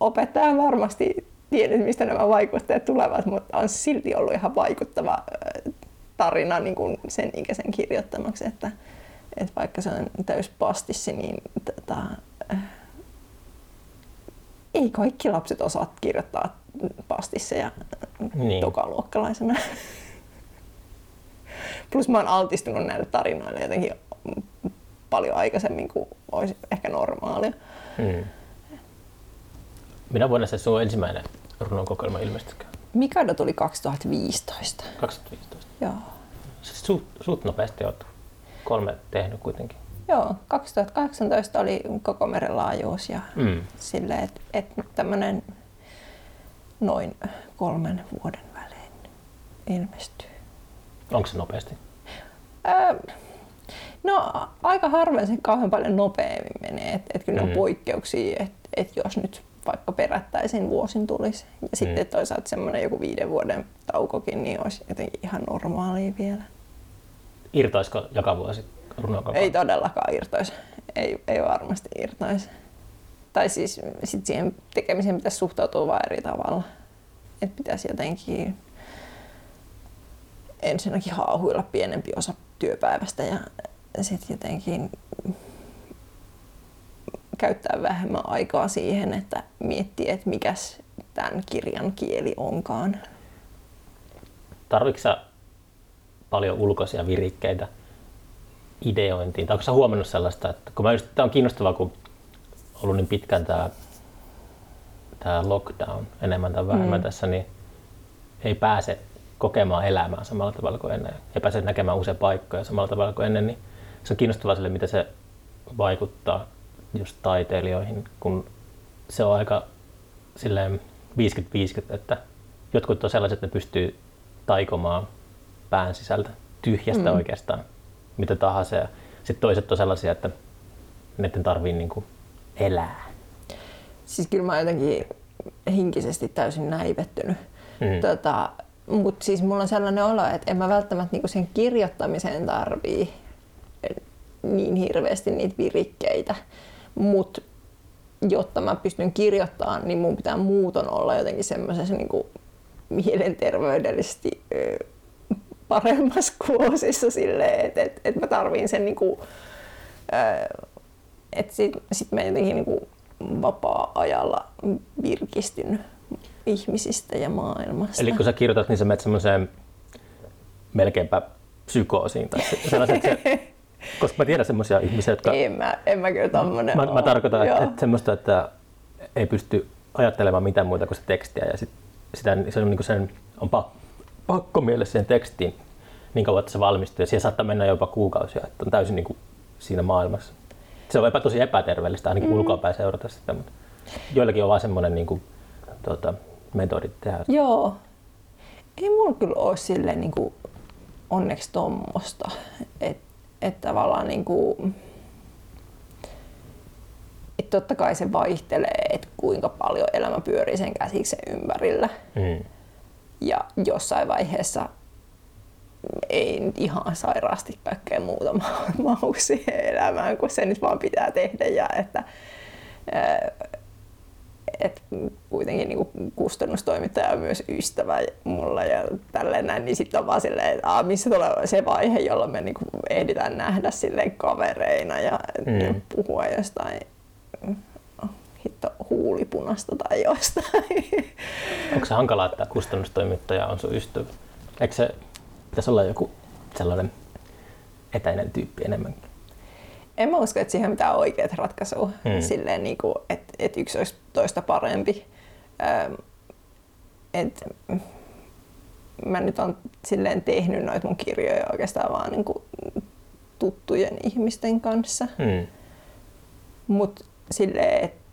opettaja on varmasti tiennyt, mistä nämä vaikutteet tulevat, mutta on silti ollut ihan vaikuttava tarina niin kuin sen ikäisen kirjoittamaksi, että, että vaikka se on täys pastissi, niin tota, ei kaikki lapset osaa kirjoittaa pastisseja Niin. niin. tokaluokkalaisena. *laughs* Plus mä oon altistunut näille tarinoille jotenkin paljon aikaisemmin kuin olisi ehkä normaalia. Mm. Minä vuonna se sun ensimmäinen runokokoelma ilmestykään? Mikado tuli 2015. 2015. Joo. Siis suht, suht nopeasti olet kolme tehnyt kuitenkin. Joo, 2018 oli koko meren laajuus ja Mm. sille, että et tämmöinen noin kolmen vuoden välein ilmestyy. Onko se nopeasti? Öö, no aika harvoin se kauhean paljon nopeammin menee, että et kyllä mm. On poikkeuksia, että et jos nyt vaikka perättäisin vuosin tulisi ja sitten Mm. toisaalta semmoinen joku viiden vuoden taukokin, niin olisi jotenkin ihan normaalia vielä. Irtoisiko joka vuosi runokokoelma? Ei todellakaan irtoisi. Ei, ei varmasti irtoisi. Tai siis sit siihen tekemiseen pitäisi suhtautua vain eri tavalla. Et pitäisi jotenkin ensinnäkin haahuilla pienempi osa työpäivästä ja sitten jotenkin käyttää vähemmän aikaa siihen, että miettii, että mikäs tämän kirjan kieli onkaan. Tarvitsetko paljon ulkoisia virikkeitä ideointiin? Tai onko sä huomannut sellaista, että kun mä just, tää on kiinnostavaa, kun on ollut niin pitkään tämä tää lockdown enemmän tai vähemmän Mm. tässä, niin ei pääse kokemaan elämää samalla tavalla kuin ennen. Ei pääse näkemään uusia paikkoja samalla tavalla kuin ennen, niin se on kiinnostavaa sille, miten se vaikuttaa just taiteilijoihin, kun se on aika silleen 50-50, että jotkut on sellaiset, että ne pystyy taikomaan pään sisältä tyhjästä Mm. oikeastaan mitä tahansa. Ja sitten toiset on sellaisia, että niiden tarvii niinku elää. Siis kyllä mä oon jotenkin hinkisesti täysin näivettynyt. Mm. Tota, Mutta siis mulla on sellainen olo, että en mä välttämättä niinku sen kirjoittamiseen tarvii niin hirveästi niitä virikkeitä. Mutta jotta mä pystyn kirjoittamaan, niin mun pitää muuton olla jotenkin semmoisessa niinku mielenterveydellisesti paremmassa *laughs* kuosissa silleen, että et, et mä tarviin sen niinku, että sit, sit mä jotenkin niinku vapaa-ajalla virkistyn ihmisistä ja maailmasta. Eli kun sä kirjoitat, niin sä menet semmoiseen melkeinpä psykoosiin. Tai se- sellaiset, se, *laughs* koska mä tiedän semmoisia ihmisiä, jotka... En mä, en mä kyllä tommonen Mä, mä tarkoitan, että, että semmoista, että ei pysty ajattelemaan mitään muuta kuin sitä tekstiä ja sit, sitä, se on, niin kuin sen, on pa, pakko mielessä siihen tekstiin niin kauan, että se valmistuu ja siihen saattaa mennä jopa kuukausia, että on täysin niin kuin siinä maailmassa. Se on epä, tosi epäterveellistä ainakin mm. ulkoapäin seurata sitä, mutta joillakin on vaan semmoinen niin kuin, tuota, metodi tehdä. Joo. Ei mulla kyllä ole silleen niin kuin, onneksi tommosta. Että et tavallaan niin kuin, et totta kai se vaihtelee, että kuinka paljon elämä pyörii sen käsiksen ympärillä. Mm. Ja jossain vaiheessa ei nyt ihan sairaasti kaikkea muuta *laughs* ma- mahu siihen elämään, kun se nyt vaan pitää tehdä. Ja että, ää, et kuitenkin niin kustannustoimittaja on myös ystävä mulla ja tälleen näin, niin sitten on vaan silleen, että aa, missä tulee se vaihe, jolloin me niin ehditään nähdä silleen kavereina ja Mm. puhua jostain hitto huulipunasta tai jostain. Onko se hankalaa, että kustannustoimittaja on sun ystävä? Eikö se pitäisi olla joku sellainen etäinen tyyppi enemmänkin? En mä usko, että siihen on mitään oikeat ratkaisua. Mm. Mm. Silleen, niin kuin, että, että yksi olisi toista parempi. Ähm, et, mä nyt on silleen tehnyt noita mun kirjoja oikeastaan vaan niin kuin tuttujen ihmisten kanssa. Mm. Mutta silleen, että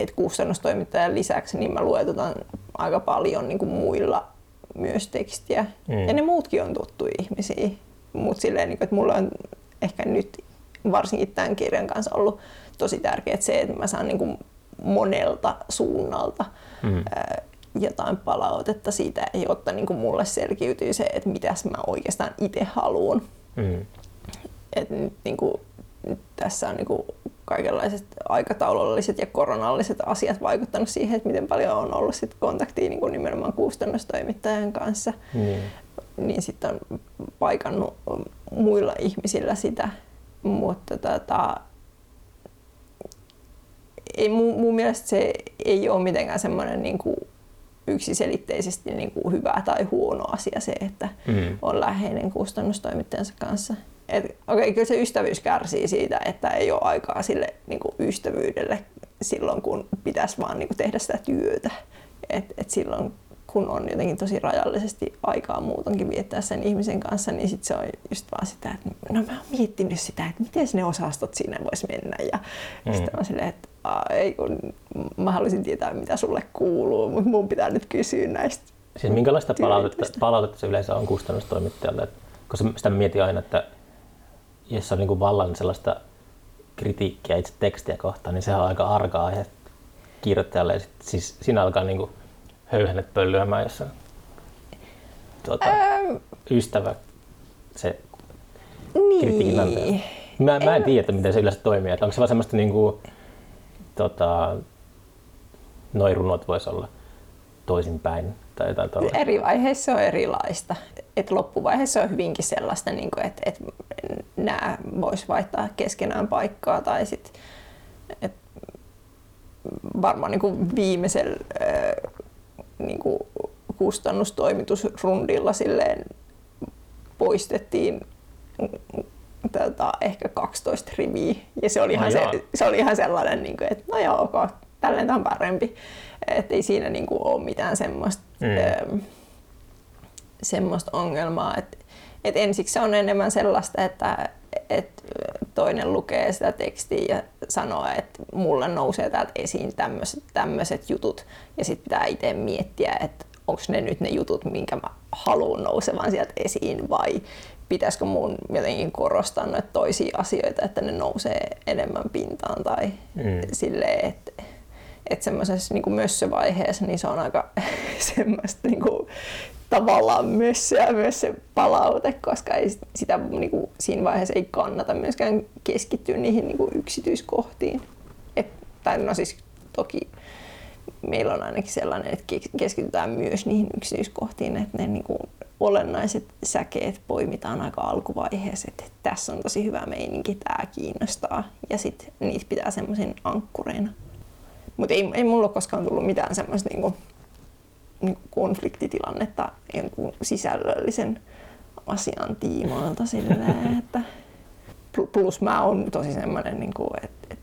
et kustannustoimittajan lisäksi niin mä luetutan aika paljon niin kuin muilla myös tekstiä. Mm. Ja ne muutkin on tuttuja ihmisiä. Mutta silleen, niin kuin, että mulla on ehkä nyt varsinkin tämän kirjan kanssa ollut tosi tärkeää se, että mä saan niin kuin monelta suunnalta Mm. ää, jotain palautetta siitä, jotta niin kuin mulle selkiytyy se, että mitäs mä oikeastaan itse haluan. Mm. Et nyt, niin kuin, nyt tässä on niin kuin kaikenlaiset aikataululliset ja koronalliset asiat vaikuttanut siihen, että miten paljon on ollut sit kontaktia niin kuin nimenomaan kustannustoimittajan kanssa. Niin. Niin sitten on paikannut muilla ihmisillä sitä. Mutta tota, ei, mun, mun mielestä se ei ole mitenkään semmoinen niin kuin yksiselitteisesti niin kuin hyvä tai huono asia se, että Mm. on läheinen kustannustoimittajansa kanssa. Et, okay, kyllä se ystävyys kärsii siitä, että ei ole aikaa sille niin kuin ystävyydelle silloin, kun pitäisi vaan niin kuin tehdä sitä työtä. Et, et silloin, kun on jotenkin tosi rajallisesti aikaa muutenkin viettää sen ihmisen kanssa, niin sit se on just vaan sitä, että no mä oon miettinyt sitä, että miten ne osastot siinä vois mennä. Ja Mm. sitten on silleen, että "Aa, ei kun mä haluaisin tietää, mitä sulle kuuluu, mutta mun pitää nyt kysyä näistä Siis minkälaista palautetta, palautetta se yleensä on kustannustoimittajalle? Koska sitä mä mietin aina, että jos on niin kuin vallan sellaista kritiikkiä itse tekstiä kohtaan, niin sehän on aika arka aihe kirjoittajalle. Ja sit, siis siinä alkaa niin kuin höyhenet pöllyämään, jos on tuota, Ähm, ystävä se kritiikin niin. Mä, mä en En- tiedä, miten se yleensä toimii. Että onko se vaan semmoista niin kuin, tota, noi runot voisi olla toisinpäin tai jotain tuolla. Eri vaiheissa on erilaista. Et loppuvaiheessa on hyvinkin sellaista, niin kuin, että, että nämä vois vaihtaa keskenään paikkaa tai sit, et varmaan niin kuin viimeisellä niin kuin kustannustoimitusrundilla silleen poistettiin tota, ehkä 12 riviä. Ja se oli, ihan, Ai se, se oli ihan sellainen, niin kuin, että no joo, ok, tälleen tämä on parempi. Että ei siinä niin kuin, ole mitään semmoista, Mm. mm. semmoista ongelmaa. Et, et ensiksi se on enemmän sellaista, että et toinen lukee sitä tekstiä ja sanoo, että mulle nousee täältä esiin tämmöiset jutut. Ja sitten pitää itse miettiä, että onko ne nyt ne jutut, minkä mä haluan nousevan sieltä esiin vai pitäisikö mun jotenkin korostaa noita toisia asioita, että ne nousee enemmän pintaan tai Mm. mm. silleen, että että semmoisessa niin mössövaiheessa niin se on aika *laughs* semmoista niin kuin, tavallaan mössöä myös se palaute, koska ei sitä niin kuin, siinä vaiheessa ei kannata myöskään keskittyä niihin niin kuin, yksityiskohtiin. Et, tai no siis toki meillä on ainakin sellainen, että ke- keskitytään myös niihin yksityiskohtiin, että ne niin kuin, olennaiset säkeet poimitaan aika alkuvaiheessa, että tässä on tosi hyvä meininki, tämä kiinnostaa ja sitten niitä pitää semmoisen ankkureina. Mutta ei, ei mulla ole koskaan tullut mitään semmoista niinku konfliktitilannetta jonkun sisällöllisen asian tiimoilta silleen, *laughs* että pl- plus mä oon tosi semmoinen, niinku, että et,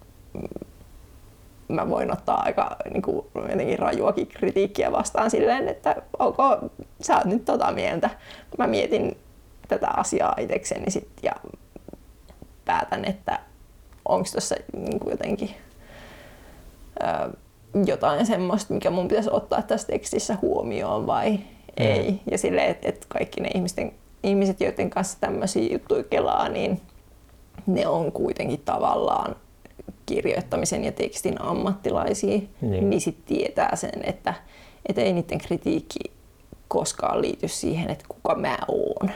mä voin ottaa aika niinku, jotenkin rajuakin kritiikkiä vastaan silleen, että ok, sä oot nyt tota mieltä. Mä mietin tätä asiaa itsekseni sit ja päätän, että onko tuossa niinku jotenkin jotain semmoista, mikä mun pitäisi ottaa tässä tekstissä huomioon vai Mm. ei. Ja silleen, että et kaikki ne ihmisten, ihmiset, joiden kanssa tämmöisiä juttuja kelaa, niin ne on kuitenkin tavallaan kirjoittamisen ja tekstin ammattilaisia, Niin. niin, niin sitten tietää sen, että et ei niiden kritiikki koskaan liity siihen, että kuka mä oon.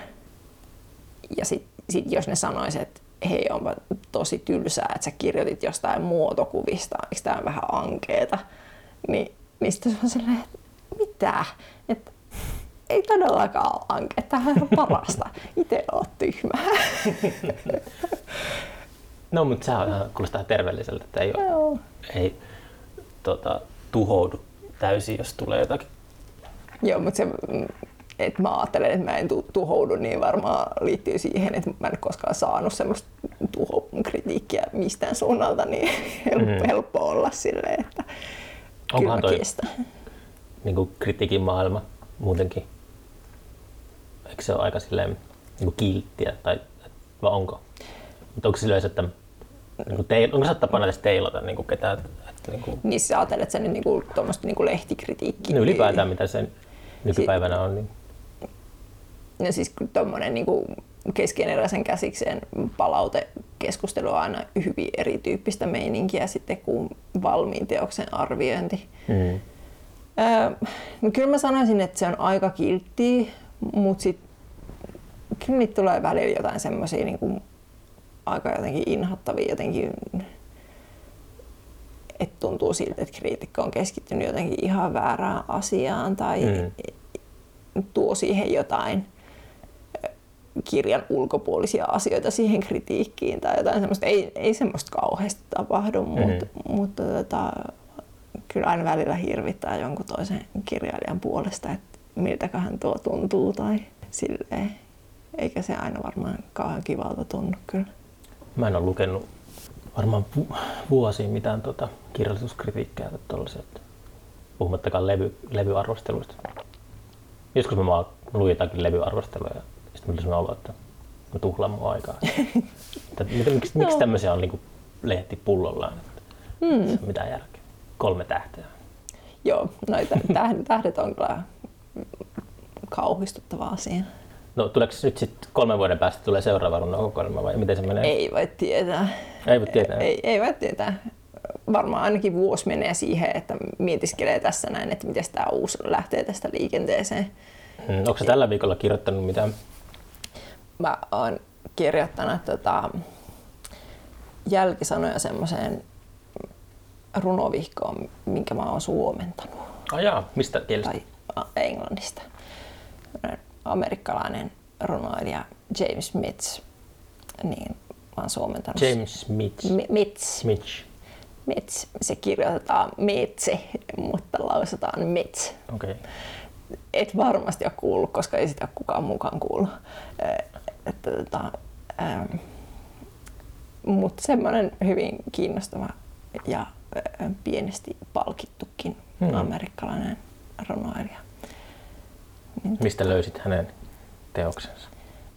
Ja sitten sit jos ne sanois, että hei, onpa tosi tylsää, että sä kirjoitit jostain muotokuvista, eikö tämä vähän ankeeta, niin, niin sitten se on silleen, että mitä? Että ei todellakaan ole ankeeta, tämä on ihan parasta. Itse oot tyhmää. *laughs* No, mutta se on ihan, kuulostaa terveelliseltä, että ei, ole, Joo. ei tota, tuhoudu täysin, jos tulee jotakin. Joo, mutta se, mm, että mä ajattelen, että mä en tu- tuhoudu, niin varmaan liittyy siihen, että mä en koskaan saanut semmoista tuhokritiikkiä mistään suunnalta, niin helppo, *laughs* Mm. helppo olla silleen, että Onkohan kyllä toi- kestän. niin kuin kritiikin maailma muutenkin. Eikö se ole aika silleen niin kuin kilttiä, tai vai onko? Mutta onko se yleensä, että niin kuin teil, onko se tapana edes teilata niin kuin ketään? että Niin kuin, Niin sä ajattelet sen nyt niinku, tuommoista niinku lehtikritiikkiä. no ylipäätään mitä se nykypäivänä on. Niin, Ja siis tuommoinen niinku keskeneräisen käsikseen palautekeskustelu on aina hyvin erityyppistä meininkiä sitten kuin valmiin teoksen arviointi. mm. Öö, no kyllä mä sanoisin, että se on aika kilttiä, mutta sitten kyllä niitä tulee välillä jotain semmoisia niinku aika jotenkin inhottavia jotenkin, että tuntuu siltä, että kriitikko on keskittynyt jotenkin ihan väärään asiaan tai Mm. tuo siihen jotain kirjan ulkopuolisia asioita siihen kritiikkiin tai jotain semmoista. Ei, ei semmoista kauheasti tapahdu, Mm. mutta, mutta tota, kyllä aina välillä hirvittää jonkun toisen kirjailijan puolesta, että miltäköhän tuo tuntuu tai silleen. Eikä se aina varmaan kauhean kivalta tunnu kyllä. Mä en ole lukenut varmaan vu- vuosiin mitään tota kirjallisuuskritiikkiä tai tollasia, että puhumattakaan levy, levyarvosteluista. Joskus mä, luin jotakin levyarvostelua ja sitten oli sellainen olo, että mä tuhlaan mun aikaa. *laughs* että mitä, miksi, miksi tämmöisiä on niin lehti pullollaan? Että Mm. se on mitään järkeä. Kolme tähteä. Joo, noita tähdet, *laughs* tähdet on kyllä kauhistuttava asia. No tuleeko nyt sitten kolmen vuoden päästä tulee seuraava runokokoelma vai miten se menee? Ei voi tietää. Ei voi tietää. Ei, ei voi tietää. Varmaan ainakin vuosi menee siihen, että mietiskelee tässä näin, että miten tämä uusi lähtee tästä liikenteeseen. Hmm, Onko se tällä viikolla kirjoittanut mitään? Mä oon kirjoittanut tota, jälkisanoja semmoiseen runovihkoon, minkä mä oon suomentanut. Ah jaa, mistä kielestä? tai englannista. Amerikkalainen runoilija James Mitch, niin mä oon suomentanut. James Smith. Mi- Mitch. Smith. Mitch. Se kirjoitetaan Mitse, mutta lausutaan Mitch. Okei. Okay. Et varmasti ole kuullut, koska ei sitä kukaan mukaan kuullut. Että, tota, ähm, mutta semmoinen hyvin kiinnostava ja äh, pienesti palkittukin Hmm. amerikkalainen runoilija. Mistä löysit hänen teoksensa?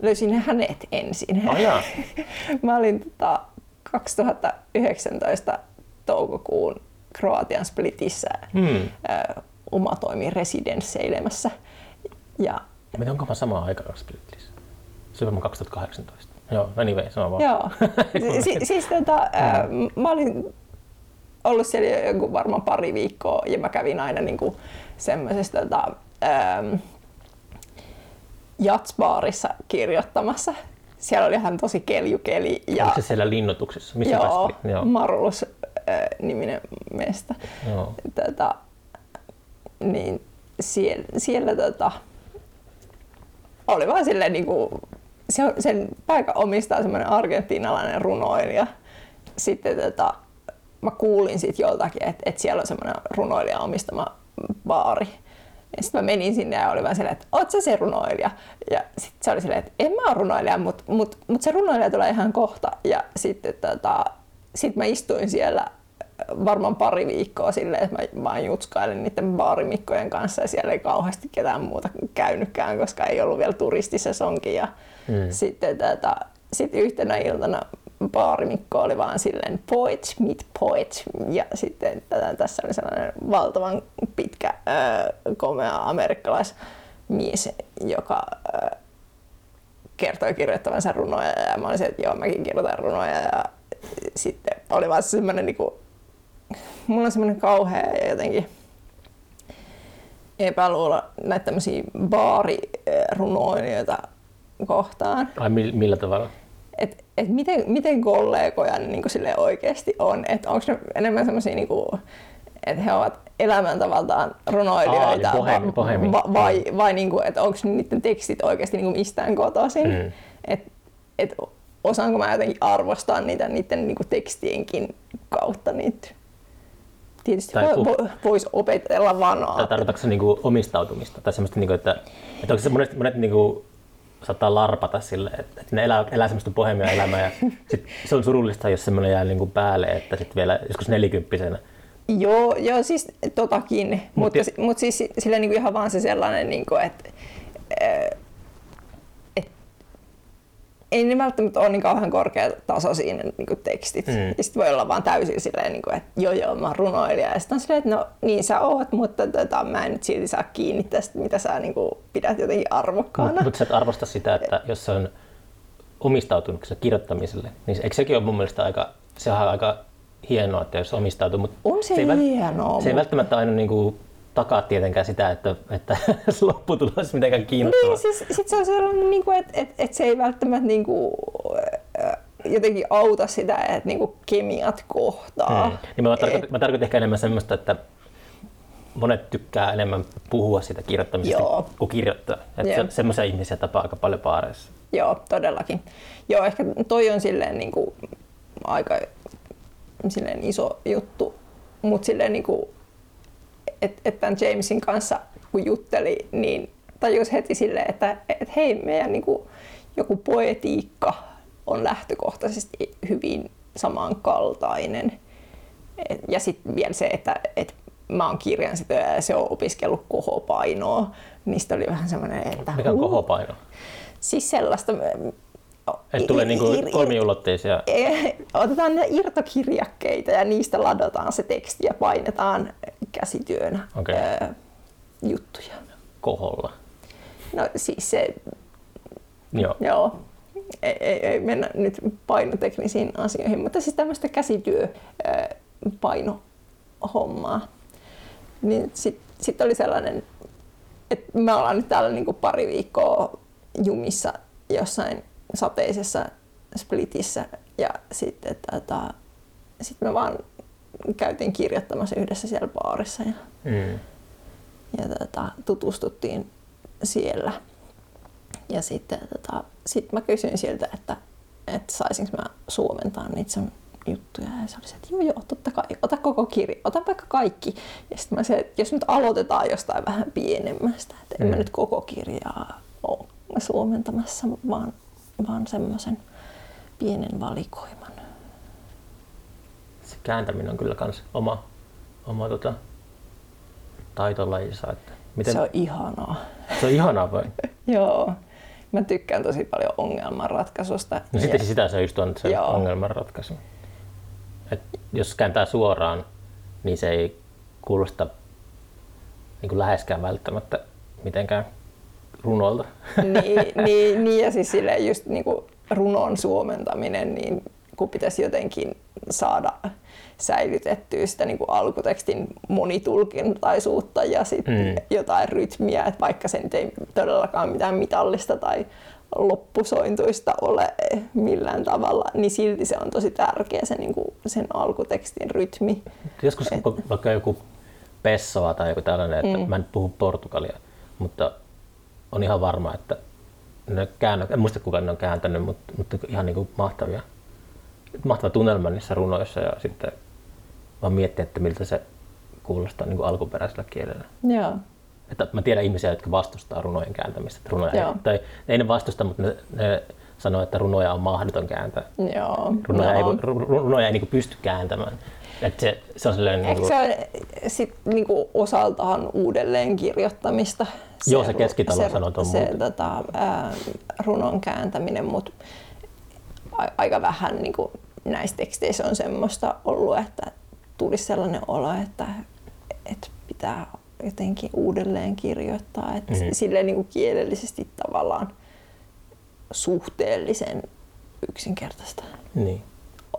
löysin hänet ensin. Ah jaa. *laughs* Mä olin tota, 2019 toukokuun Kroatian Splitissä Hmm. omatoimi residensseilemässä. Ja Miten onko mä samaan aikaan Splitlissä? Se on varmaan 2018. Joo, anyway, sano vaan. joo, *laughs* si- siis tota, äh, mä olin ollut siellä jo joku varmaan pari viikkoa ja mä kävin aina niinku semmoisessa tota, ähm, jatsbaarissa kirjoittamassa. Siellä oli ihan tosi keljukeli. Ja, Oliko se siellä linnoituksessa? Missä joo? Joo. Marulus äh, niminen mesta. Joo. Tota, niin siellä, siellä tota, oli vaan silleen niinku, se, on- sen paikan omistaa semmoinen argentiinalainen runoilija. Sitten tota, mä kuulin siitä joltakin, että, että siellä on semmoinen runoilija omistama baari. Ja sitten mä menin sinne ja oli vaan silleen, että oot sä se runoilija? Ja sitten se oli silleen, että en mä ole runoilija, mutta mut, mut se runoilija tulee ihan kohta. Ja sitten tota, sit mä istuin siellä varmaan pari viikkoa silleen, että mä vaan jutskailin niiden baarimikkojen kanssa ja siellä ei kauheasti ketään muuta käynytkään, koska ei ollut vielä turistisesonkin. Ja Mm. sitten tota, sit yhtenä iltana baarimikko oli vaan silleen poets meet poets ja sitten tätä, tässä oli sellainen valtavan pitkä äh, komea amerikkalaismies, joka äh, kertoi kirjoittavansa runoja ja mä olin se, että joo mäkin kirjoitan runoja ja sitten oli vaan semmoinen niinku, mulla on semmoinen kauhea ja jotenkin epäluulo näitä tämmöisiä baarirunoilijoita kohtaan. Ai mi- millä tavalla? Et, et miten, miten kollegoja ne niinku sille oikeasti on? Et onko ne enemmän semmoisia, niinku, että he ovat elämäntavaltaan runoilijoita Aa, eli bohemi- bohemi. va, vai, vai niinku, että onko niiden tekstit oikeasti niinku mistään kotoisin? Mm. Et, et osaanko mä jotenkin arvostaa niitä niiden niinku tekstienkin kautta niitä? Tietysti Tai vo, voisi opetella vanaa. Tai tarkoitatko se niinku omistautumista? Tai semmoista, niinku, että, että onko se monet, monet niinku, saattaa larpata sille, että, että ne elää, elää semmoista pohjamia elämää ja *laughs* sit se on surullista, jos semmoinen jää niinku päälle, että sitten vielä joskus nelikymppisenä. Joo, joo siis totakin, Mut mutta, ja- mutta siis sillä niinku ihan vaan se sellainen, niinku, että et, ei ne välttämättä ole niin kauhean korkeatasoisia ne niin tekstit. Mm. Ja sitten voi olla vaan täysin silleen, niin kuin, että joo joo, mä oon runoilija. Ja sitten on silleen, että no niin sä oot, mutta tota, mä en nyt silti saa kiinni tästä, mitä sä niin kuin, pidät jotenkin arvokkaana. Mutta mut sä et arvosta sitä, että jos se on omistautunut se kirjoittamiselle, niin eikö sekin ole mun mielestä aika, se on aika hienoa, että jos omistautuu, mutta On se ei, vält- hienoa, se ei välttämättä aina niin kuin, takaa tietenkään sitä, että, että *laughs* lopputulos mitenkään kiinnostavaa. Niin, siis sit se on sellainen, niin kuin, että, että, että se ei välttämättä niin kuin, äh, jotenkin auta sitä, että niin kuin kemiat kohtaa. Hmm. Niin mä, tarkoitan, Et- mä tarkoitan ehkä enemmän semmoista, että monet tykkää enemmän puhua sitä kirjoittamisesta Joo. kuin kirjoittaa. Että se, semmoisia ihmisiä tapaa aika paljon baareissa. Joo, todellakin. Joo, ehkä toi on silleen niin kuin aika silleen iso juttu, mutta silleen niin kuin, että et tämän Jamesin kanssa kun jutteli, niin tajus heti silleen, että et hei, meidän niin kuin, joku poetiikka on lähtökohtaisesti hyvin samankaltainen. Et, ja sitten vielä se, että et mä oon kirjansitoja ja se on opiskellut kohopainoa, niistä oli vähän semmoinen, että Mikä on kohopaino? Siis sellaista... Että tulee niinku kolmiulotteisia. Eh, Otetaan ne irtokirjakkeita ja niistä ladataan se teksti ja painetaan käsityönä Okei. ö, juttuja. koholla. No siis se, Joo. joo, ei, ei, ei mennä nyt painoteknisiin asioihin, mutta siis tämmöistä käsityöpainohommaa. Niin sitten sit oli sellainen, että me ollaan nyt täällä niinku pari viikkoa jumissa jossain sateisessa splitissä ja sitten tota, sit me vaan käytiin kirjoittamassa yhdessä siellä baarissa ja, Mm. ja tota, tutustuttiin siellä. Ja sitten tota, sit mä kysyin siltä, että, että saisinko mä suomentaa niitä sun juttuja. Ja se oli se, että joo joo, totta kai, ota koko kirja, ota vaikka kaikki. Ja sitten mä se, että jos nyt aloitetaan jostain vähän pienemmästä, että en mä Mm. nyt koko kirjaa ole suomentamassa, vaan, vaan semmoisen pienen valikoiman. Se kääntäminen on kyllä kans oma, oma tota, taitolajinsa. Että miten, Se on ihanaa. se on ihanaa vai? *laughs* Joo. Mä tykkään tosi paljon ongelmanratkaisusta. No sitten sitä se just on se Joo. ongelmanratkaisu. Et jos kääntää suoraan, niin se ei kuulosta niin kuin läheskään välttämättä mitenkään runolta. niin, *laughs* niin, niin, ja siis silleen just niinku runon suomentaminen, niin kun pitäisi jotenkin saada säilytettyä sitä niinku alkutekstin monitulkintaisuutta ja sitten Mm. jotain rytmiä, että vaikka se nyt ei todellakaan mitään mitallista tai loppusointuista ole millään tavalla, niin silti se on tosi tärkeä se, niinku, sen alkutekstin rytmi. Joskus Et- vaikka joku Pessoa tai joku tällainen, että Mm. mä en puhu portugalia, mutta on ihan varma, että ne käännöt, en muista kuka ne on kääntänyt, mutta, mutta ihan niin kuin mahtavia, mahtava tunnelma niissä runoissa ja sitten vaan miettiä, että miltä se kuulostaa niin kuin alkuperäisellä kielellä. Joo. Että mä tiedän ihmisiä, jotka vastustaa runojen kääntämistä. Että runoja Joo. ei, tai ei ne vastusta, mutta ne, ne sanoo, että runoja on mahdoton kääntää. Joo. Runoja no. ei, voi- runoja ei niin pysty kääntämään. Että se, se on sellainen... Eikö niin se ole sit niinku osaltaan uudelleen kirjoittamista? Joo, se keskitalo sanoo ton se muuten. tota, ää, runon kääntäminen, mutta aika vähän niinku, näissä teksteissä on semmoista ollut, että tulisi sellainen olo, että, että pitää jotenkin uudelleen kirjoittaa. Että Mhm. mm. silleen niinku kielellisesti tavallaan suhteellisen yksinkertaista Niin.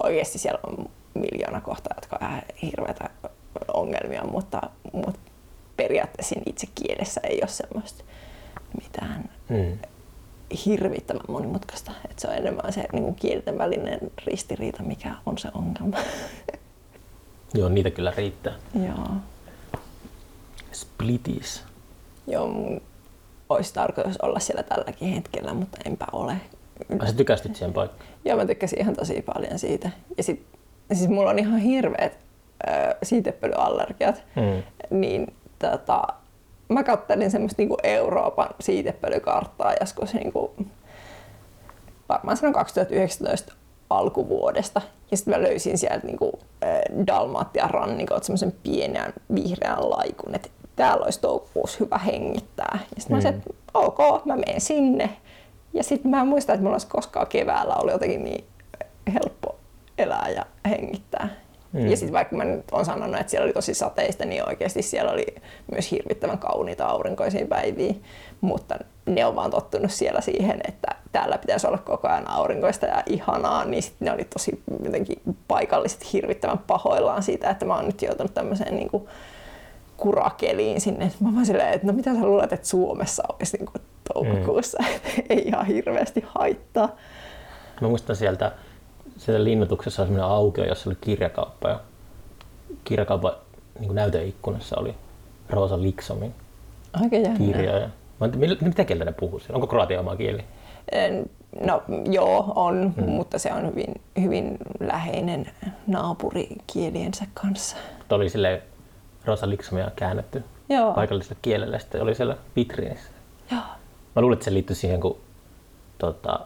oikeasti siellä on miljoona kohtaa, jotka on ihan hirveätä ongelmia, mutta, mutta periaatteessa itse kielessä ei ole semmoista mitään Mm. Hirvittävän monimutkaista. Et se on enemmän se niin kuin kielten välinen ristiriita, mikä on se ongelma. *laughs* Joo, niitä kyllä riittää. Joo. Splitis. Joo, mun olisi tarkoitus olla siellä tälläkin hetkellä, mutta enpä ole. Ai sä tykästyt siihen paikkaan? Joo, mä tykkäsin ihan tosi paljon siitä. Ja sit, siis mulla on ihan hirveät ö, siitepölyallergiat. Mm. Niin tota, mä kattelin semmoista niinku Euroopan siitepölykarttaa joskus niinku, varmaan sanon 2019 alkuvuodesta. Ja sitten mä löysin sieltä niinku, äh, Dalmatian rannikot semmoisen pienen vihreän laikun, että täällä olisi toukokuussa hyvä hengittää. Ja sitten mä Mm. että ok, mä menen sinne. Ja sitten mä en muista, että mulla olisi koskaan keväällä ollut jotenkin niin helppo elää ja hengittää. Mm. Ja sitten vaikka mä nyt on sanonut, että siellä oli tosi sateista, niin oikeasti siellä oli myös hirvittävän kauniita aurinkoisia päiviä. Mutta ne on vaan tottunut siellä siihen, että täällä pitäisi olla koko ajan aurinkoista ja ihanaa, niin sitten ne oli tosi jotenkin paikalliset hirvittävän pahoillaan siitä, että mä oon nyt joutunut tämmöiseen niin kuin kurakeliin sinne. Mä vaan silleen, että no mitä sä luulet, että Suomessa olisi niin kuin toukokuussa, mm. *laughs* ei ihan hirveästi haittaa. Mä muistan sieltä, siellä linnoituksessa oli sellainen aukio, jossa oli kirjakauppa ja kirjakaupan niin näyteikkunassa oli Rosa Liksomin Oikein kirjoja. Mä mitä kieltä ne puhuu siellä? Onko kroatia oma kieli? No joo, on, hmm. mutta se on hyvin, hyvin läheinen naapurikieliensä kanssa. Tuo oli sille Rosa Liksomia käännetty joo. paikalliselle kielelle, sitten oli siellä vitriinissä. Joo. Mä luulen, että se liittyy siihen, kun tota,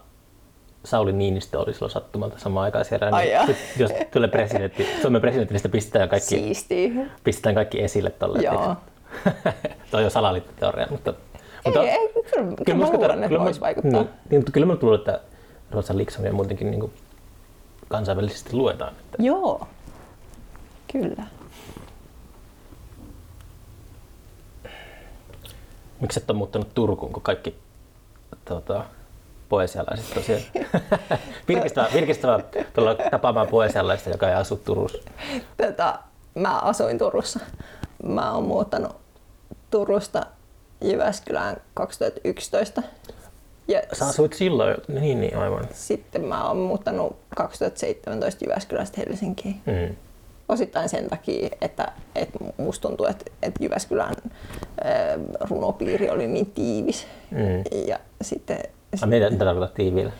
Sauli Niinistö oli silloin sattumalta samaan aikaan siellä. Ai niin, jos tulee presidentti, Suomen presidentti, niin pistetään kaikki, Siistiä. pistetään kaikki esille tolle. Joo. *laughs* Tuo on jo salaliittoteoria, mutta... Mutta, ei, ei, kyllä, kyllä mä luulen, että voisi vaikuttaa. Niin, niin, mutta kyllä mä luulen, että Rosa Liksomia muutenkin niin kuin kansainvälisesti luetaan. Että... Joo, kyllä. Miksi et ole muuttanut Turkuun, kun kaikki tuota, poesialaiset tosiaan. *laughs* virkistävää, virkistävää tulla tapaamaan poesialaista, joka ei asu Turussa. Tätä, mä asuin Turussa. Mä oon muuttanut Turusta Jyväskylään 2011. Ja Sä asuit silloin, niin, niin aivan. Sitten mä oon muuttanut 2017 Jyväskylästä Helsinkiin. Mm. Osittain sen takia, että, että musta tuntuu, että, että Jyväskylän runopiiri oli niin tiivis. Mm. Ja sitten A mitä tarkoittaa tiiviillä?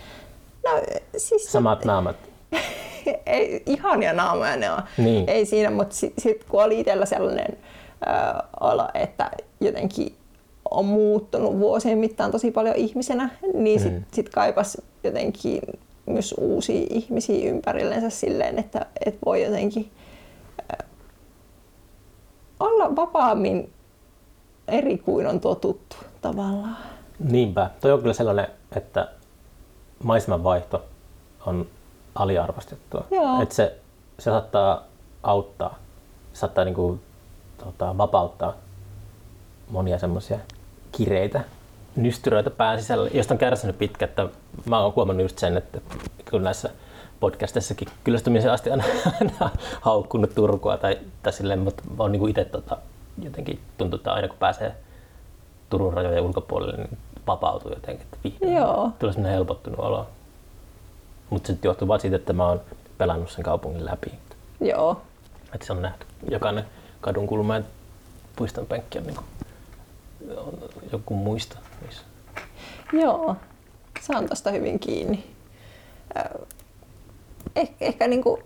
No, siis Samat naamat. *laughs* ei, ihania naamoja ne on. Niin. Ei siinä, mutta sitten sit, kun oli itsellä sellainen äh, ala, että jotenkin on muuttunut vuosien mittaan tosi paljon ihmisenä, niin sitten mm. sit kaipas jotenkin myös uusia ihmisiä ympärillensä silleen, että, että voi jotenkin olla vapaammin eri kuin on totuttu tavallaan. Niinpä. Toi on kyllä sellainen, että maiseman vaihto on aliarvostettua. Että se, se saattaa auttaa, se saattaa niinku, tota, vapauttaa monia semmoisia kireitä nystyröitä pään sisällä, josta on kärsinyt pitkä, että mä oon huomannut just sen, että kyllä näissä podcastissakin kyllästymisen asti on aina haukkunut Turkua tai, tai silleen, mutta mä oon niinku itse tota, jotenkin tuntuu, että aina kun pääsee Turun rajojen ulkopuolelle, niin vapautuu jotenkin, että vihdoin Joo. tulee sellainen helpottunut olo. Mutta se johtuu vaan siitä, että mä oon pelannut sen kaupungin läpi. Joo. Että se on nähty jokainen kadun kulma ja puiston penkki on, niin kuin, on joku muista. Missä. Joo, saan tosta hyvin kiinni. Eh, ehkä niin kuin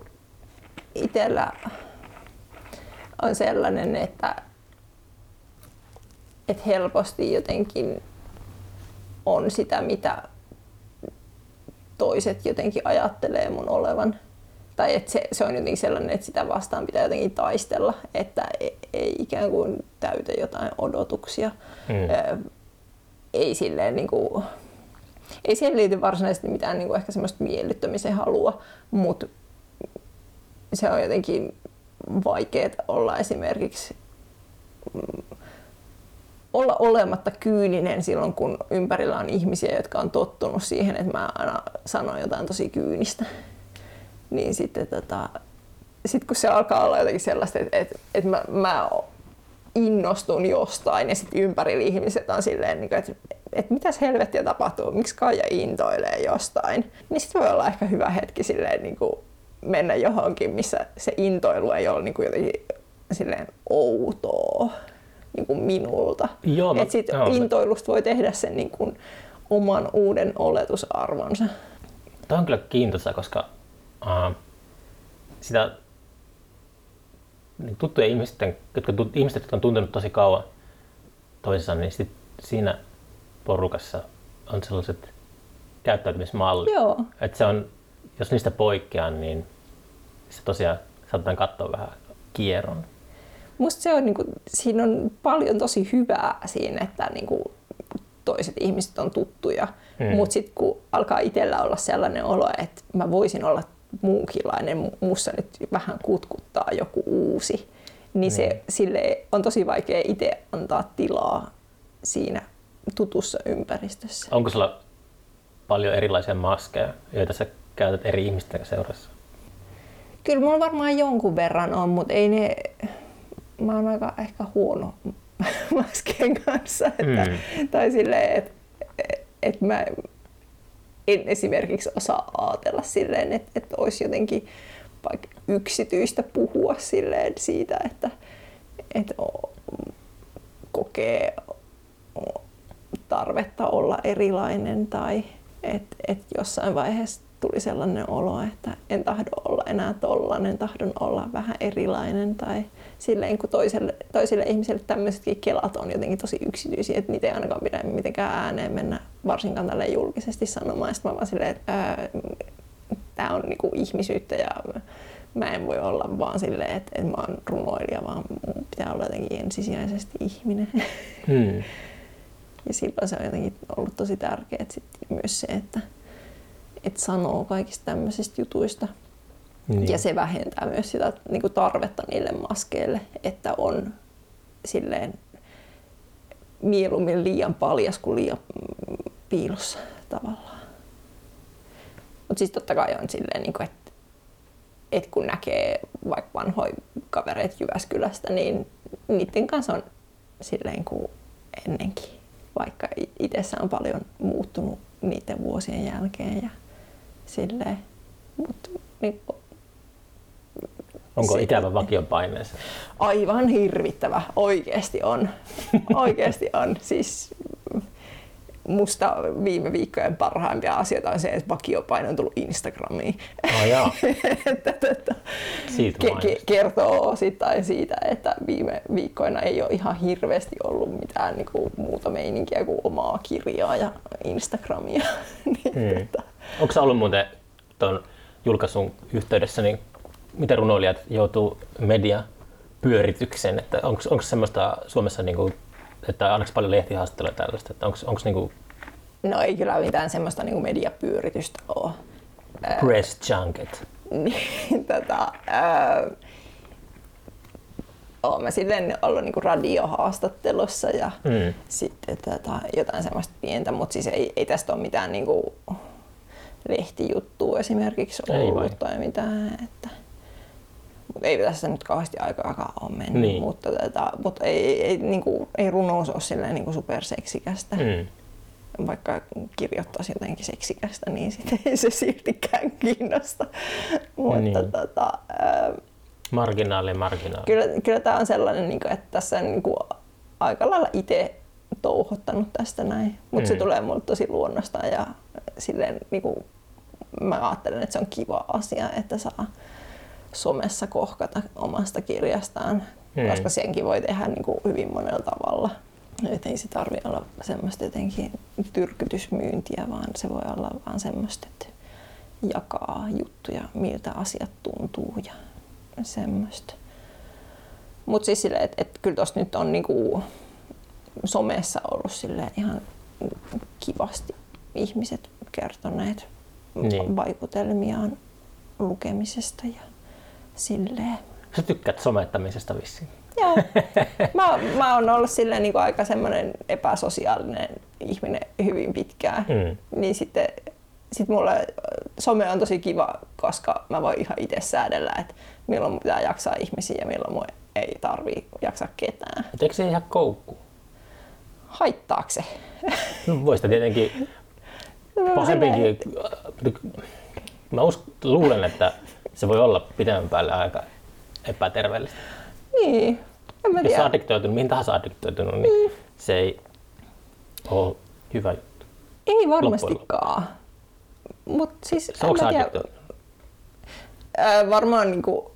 itsellä on sellainen, että, että helposti jotenkin on sitä, mitä toiset jotenkin ajattelee mun olevan. Tai että se, se on jotenkin sellainen, että sitä vastaan pitää jotenkin taistella, että ei, ei ikään kuin täytä jotain odotuksia. Mm. ei silleen niin kuin, ei siihen liity varsinaisesti mitään niin kuin ehkä semmoista miellyttämisen halua, mutta se on jotenkin vaikea olla esimerkiksi olla olematta kyyninen silloin, kun ympärillä on ihmisiä, jotka on tottunut siihen, että mä aina sanon jotain tosi kyynistä. Niin sitten tota, sit kun se alkaa olla jotenkin sellaista, että, että, että mä, mä innostun jostain ja sitten ympärillä ihmiset on silleen, niin että, että mitäs helvettiä tapahtuu, miksi Kaija intoilee jostain. Niin sitten voi olla ehkä hyvä hetki silleen, niin kuin mennä johonkin, missä se intoilu ei ole niin kuin jotenkin silleen outoa niin kuin minulta. Joo, Et sit joo, intoilusta voi tehdä sen niin kuin oman uuden oletusarvonsa. Tämä on kyllä kiintoista, koska uh, sitä niin tuttuja ihmisten, jotka, ihmiset, jotka on tuntenut tosi kauan toisessaan, niin sit siinä porukassa on sellaiset käyttäytymismallit. Joo. Että se on, jos niistä poikkeaa, niin se tosiaan saatetaan katsoa vähän kierron musta se on, niin kuin, siinä on paljon tosi hyvää siinä, että niin kuin, toiset ihmiset on tuttuja. Mm. Mm. Mutta sitten kun alkaa itsellä olla sellainen olo, että mä voisin olla muunkinlainen, mussa nyt vähän kutkuttaa joku uusi, niin se Niin. sille on tosi vaikea itse antaa tilaa siinä tutussa ympäristössä. Onko sulla paljon erilaisia maskeja, joita sä käytät eri ihmisten seurassa? Kyllä mulla varmaan jonkun verran on, mutta ei ne... Mä oon aika ehkä huono *laughs* maskien kanssa. Että, Mm. Tai silleen, että et mä en esimerkiksi osaa ajatella silleen, että, että olisi jotenkin vaikka yksityistä puhua silleen siitä, että, että o- kokee tarvetta olla erilainen tai että et jossain vaiheessa tuli sellainen olo, että en tahdo olla enää tollainen, tahdon olla vähän erilainen tai silleen kun toiselle, toisille ihmisille tämmöisetkin kelat on jotenkin tosi yksityisiä, että niitä ei ainakaan pidä mitenkään ääneen mennä varsinkaan tälle julkisesti sanomaan. Sitten mä vaan silleen, että tämä on niinku ihmisyyttä ja mä en voi olla vaan silleen, että, että mä oon runoilija, vaan mun pitää olla jotenkin ensisijaisesti ihminen. Hmm. Ja silloin se on jotenkin ollut tosi tärkeää sit myös se, että, että sanoo kaikista tämmöisistä jutuista. Niin. Ja se vähentää myös sitä niin kuin tarvetta niille maskeille, että on silleen mieluummin liian paljas kuin liian piilossa tavallaan. Mutta siis totta kai on silleen, niin kuin, että, että kun näkee vaikka vanhoja kavereita Jyväskylästä, niin niiden kanssa on silleen kuin ennenkin. Vaikka itsessä on paljon muuttunut niiden vuosien jälkeen ja silleen. Mut, niin, Onko se- ikävä vakion paineessa? aivan hirvittävä, oikeasti on. *laughs* Oikeasti on. Siis musta viime viikkojen parhaimpia asioita on se, että vakiopaino on tullut Instagramiin. No joo, *laughs* Että tätä siitä ke- kertoo osittain siitä, että viime viikkoina ei ole ihan hirveästi ollut mitään niin kuin, muuta meininkiä kuin omaa kirjaa ja Instagramia. *laughs* niin, Hmm. tota, Onko sä ollut muuten tuon julkaisun yhteydessä, niin miten runoilijat joutuu media pyöritykseen, että onko semmoista Suomessa, niin kuin, että annaks paljon lehtihaastatteluja tällaista, että onko niin kuin no ei kyllä mitään semmoista niin kuin mediapyöritystä ole. press junket? *laughs* niin, tota, oon mä silleen ollut niinku radiohaastattelussa ja Mm. sitten tota, jotain semmoista pientä, mutta siis ei, ei tästä ole mitään niinku lehtijuttua esimerkiksi Ei vai? ollut tai mitään. Että, ei tässä nyt kauheasti aikaakaan ole mennyt, Niin. mutta, tota, mutta ei, ei, niinku, ei runous ole silleen niinku superseksikästä. Mm. Vaikka kirjoittaisi jotenkin seksikästä, niin sit *laughs* ei se siltikään kiinnosta. Mutta Niin. tota, ää, Marginaali, marginaali. kyllä, kyllä tämä on sellainen, niin kuin, että tässä on niin kuin, aika lailla itse touhottanut tästä näin. Mutta se Mm. tulee mulle tosi luonnosta ja silleen, niin kuin, mä ajattelen, että se on kiva asia, että saa somessa kohkata omasta kirjastaan, Mm. koska senkin voi tehdä niin kuin, hyvin monella tavalla. Et ei se tarvi olla semmoista jotenkin tyrkytysmyyntiä, vaan se voi olla vaan semmoista, että jakaa juttuja, miltä asiat tuntuu ja semmoista. Mutta siis silleen, että et kyllä tuossa nyt on niinku somessa ollut silleen ihan kivasti ihmiset kertoneet Niin. vaikutelmiaan lukemisesta ja silleen. Sä tykkäät somettamisesta vissiin. Joo. *laughs* Mä, mä oon ollut silleen niin aika semmoinen epäsosiaalinen ihminen hyvin pitkään. Mm. Niin sitten sit mulle some on tosi kiva, koska mä voin ihan itse säädellä, että milloin mun pitää jaksaa ihmisiä ja milloin mun ei tarvii jaksaa ketään. Et eikö se ihan koukku? Haittaako se? No, voisi sitä tietenkin *laughs* Mä silleen, pahempikin. Mä usk, luulen, että se voi olla pidemmän päälle aika epäterveellistä. Niin. En mä Jos tiedä. on addiktoitunut, mihin tahansa addiktoitunut, niin se ei ole hyvä juttu. Ei varmastikaan. Mut siis, Onko addiktoitunut? Ää, varmaan niinku,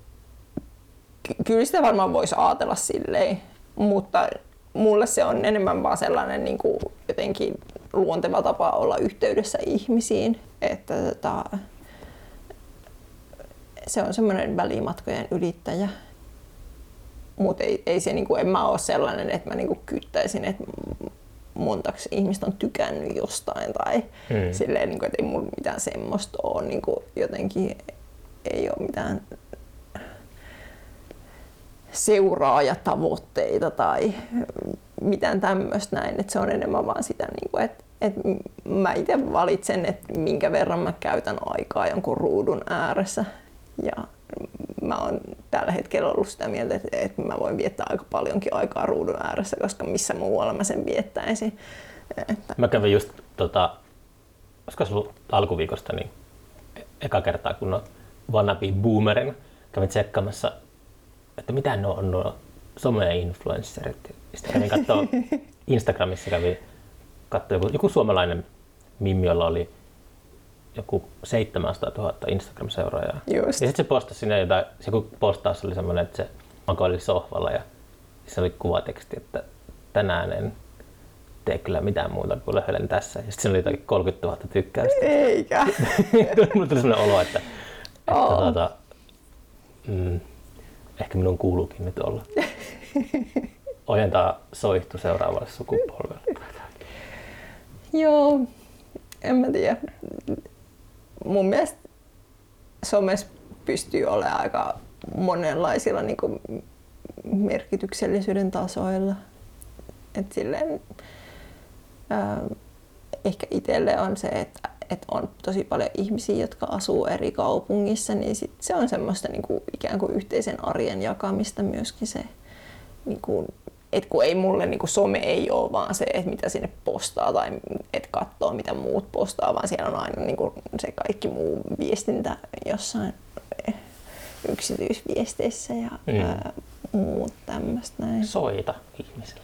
ky- kyllä sitä varmaan voisi ajatella silleen, mutta mulle se on enemmän vaan sellainen niinku, jotenkin luonteva tapa olla yhteydessä ihmisiin, että tota, se on semmoinen välimatkojen ylittäjä. Mutta ei, ei se, niinku, en mä ole sellainen, että mä niinku kyttäisin, että montaksi ihmistä on tykännyt jostain tai Mm. silleen, niin kuin, että ei mulla mitään semmoista ole niin kuin, jotenkin ei ole mitään seuraajatavoitteita tai mitään tämmöistä näin, että se on enemmän vaan sitä, niin kuin, että, että mä itse valitsen, että minkä verran mä käytän aikaa jonkun ruudun ääressä ja mä oon tällä hetkellä ollut sitä mieltä, että, että mä voin viettää aika paljonkin aikaa ruudun ääressä, koska missä muualla mä sen viettäisin. Että, Mä kävin just, tota, olisiko se ollut alkuviikosta, niin eka kertaa kun on wannabe boomerin, kävin tsekkaamassa, että mitä ne on nuo some-influencerit. Sitten kävin katsoa *laughs* Instagramissa, kävin katsoa joku, joku suomalainen mimmi, jolla oli joku 700 000 Instagram-seuraajaa. Just. Ja sitten se postasi sinne jotain, se kun postaus oli semmoinen, että se makoili sohvalla ja se oli kuvateksti, että tänään en tee kyllä mitään muuta kuin löhöilen tässä. Ja sitten siinä oli jotakin 30 000 tykkäystä. eikä. *laughs* Mulla tuli sellainen olo, että, että Oo. tuota, mm, ehkä minun kuuluukin nyt olla. *laughs* Ojentaa soihtu seuraavalle sukupolvelle. Joo, en mä tiedä. Mun mielestä somessa pystyy olemaan aika monenlaisilla niin kuin merkityksellisyyden tasoilla. Et silleen, ää, ehkä itselle on se, että, että on tosi paljon ihmisiä, jotka asuu eri kaupungissa, niin sit se on semmoista niin kuin, ikään kuin yhteisen arjen jakamista myöskin se, niin kuin, että kun ei mulle niin kuin some ei ole vaan se, että mitä sinne postaa tai että katsoo mitä muut postaa, vaan siellä on aina niin kuin se kaikki muu viestintä jossain eh, yksityisviesteissä ja Mm. ää, muut tämmöistä näin. Soita ihmiselle.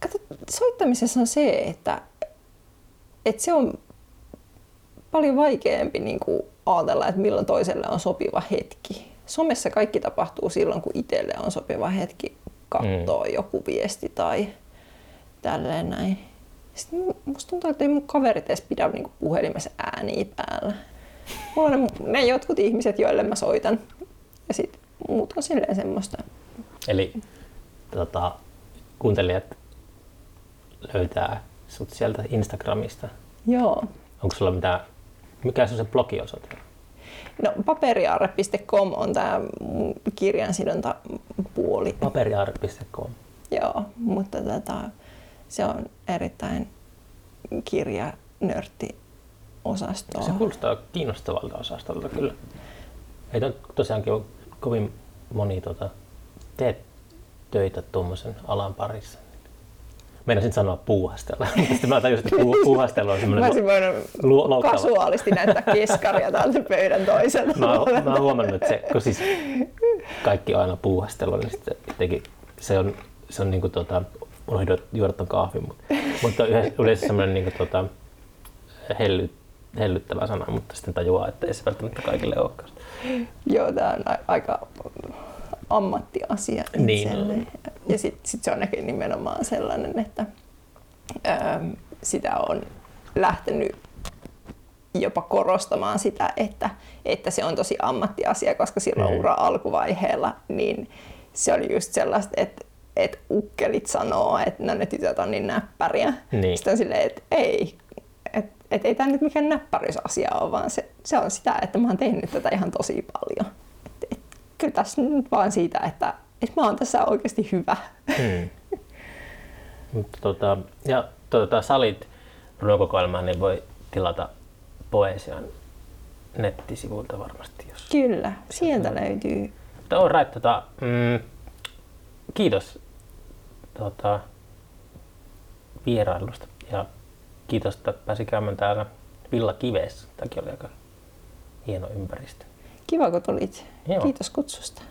Kato, soittamisessa on se, että, että se on paljon vaikeampi niin kuin ajatella, että milloin toiselle on sopiva hetki. Somessa kaikki tapahtuu silloin, kun itselle on sopiva hetki katsoa mm. joku viesti tai tälleen näin. Sitten mu- musta tuntuu, että ei mun kaverit edes pidä niin kuin puhelimessa ääniä päällä. Mulla on ne, ne jotkut ihmiset, joille mä soitan. Ja sitten muut on silleen semmoista. Eli tota, kuuntelijat löytää sut sieltä Instagramista. Joo. Onko sulla mitään, mikä se on se blogiosoite? No, paperiaarre.com on tämä kirjansidontapuoli. Paperiaarre.com. Joo, mutta tota, se on erittäin kirjanörtti osasto. Se kuulostaa kiinnostavalta osastolta kyllä. Ei tosiaankin ole kovin moni tota, tee töitä tuommoisen alan parissa. Meinasin sanoa puuhastella, *laughs* sitten mä tajusin, että puu, puuhastelu on Mä semmoinen olisin voinut lu- kasuaalisti näyttää keskaria täältä pöydän toisella Mä, mä oon huomannut, että se, kun siis kaikki on aina puuhastelua, niin sitten jotenkin se on, se on niinku tota, unohdin juoda ton kahvin, mutta, mutta yleensä, semmoinen niinku tota, helly, hellyttävä sana, mutta sitten tajuaa, että ei se välttämättä kaikille olekaan. Joo, tämä on aika ammattiasia Niin. itselle. Ja sitten sit se on ehkä nimenomaan sellainen, että ähm, sitä on lähtenyt jopa korostamaan sitä, että, että se on tosi ammattiasia, koska silloin Mm. ura alkuvaiheella niin se oli just sellaista, että, että ukkelit sanoo, että no ne tytöt on niin näppäriä. Niin. Sitten on silleen, että ei, että et ei tämä nyt mikään näppäryysasia ole, vaan se, se on sitä, että mä oon tehnyt tätä ihan tosi paljon. Kyllä tässä nyt vaan siitä, että et mä oon tässä oikeasti hyvä. *laughs* Hmm. Tota, ja tota, salit runokokoelmaa, niin voi tilata poesian nettisivulta varmasti. Jos. Kyllä, sieltä löytyy. Mutta all right, tota, mm, kiitos tota, vierailusta ja kiitos, että pääsi käymään täällä Villa Kivessä. Tämäkin oli aika hieno ympäristö. Kiva, kun tulit. Joo. Kiitos kutsusta.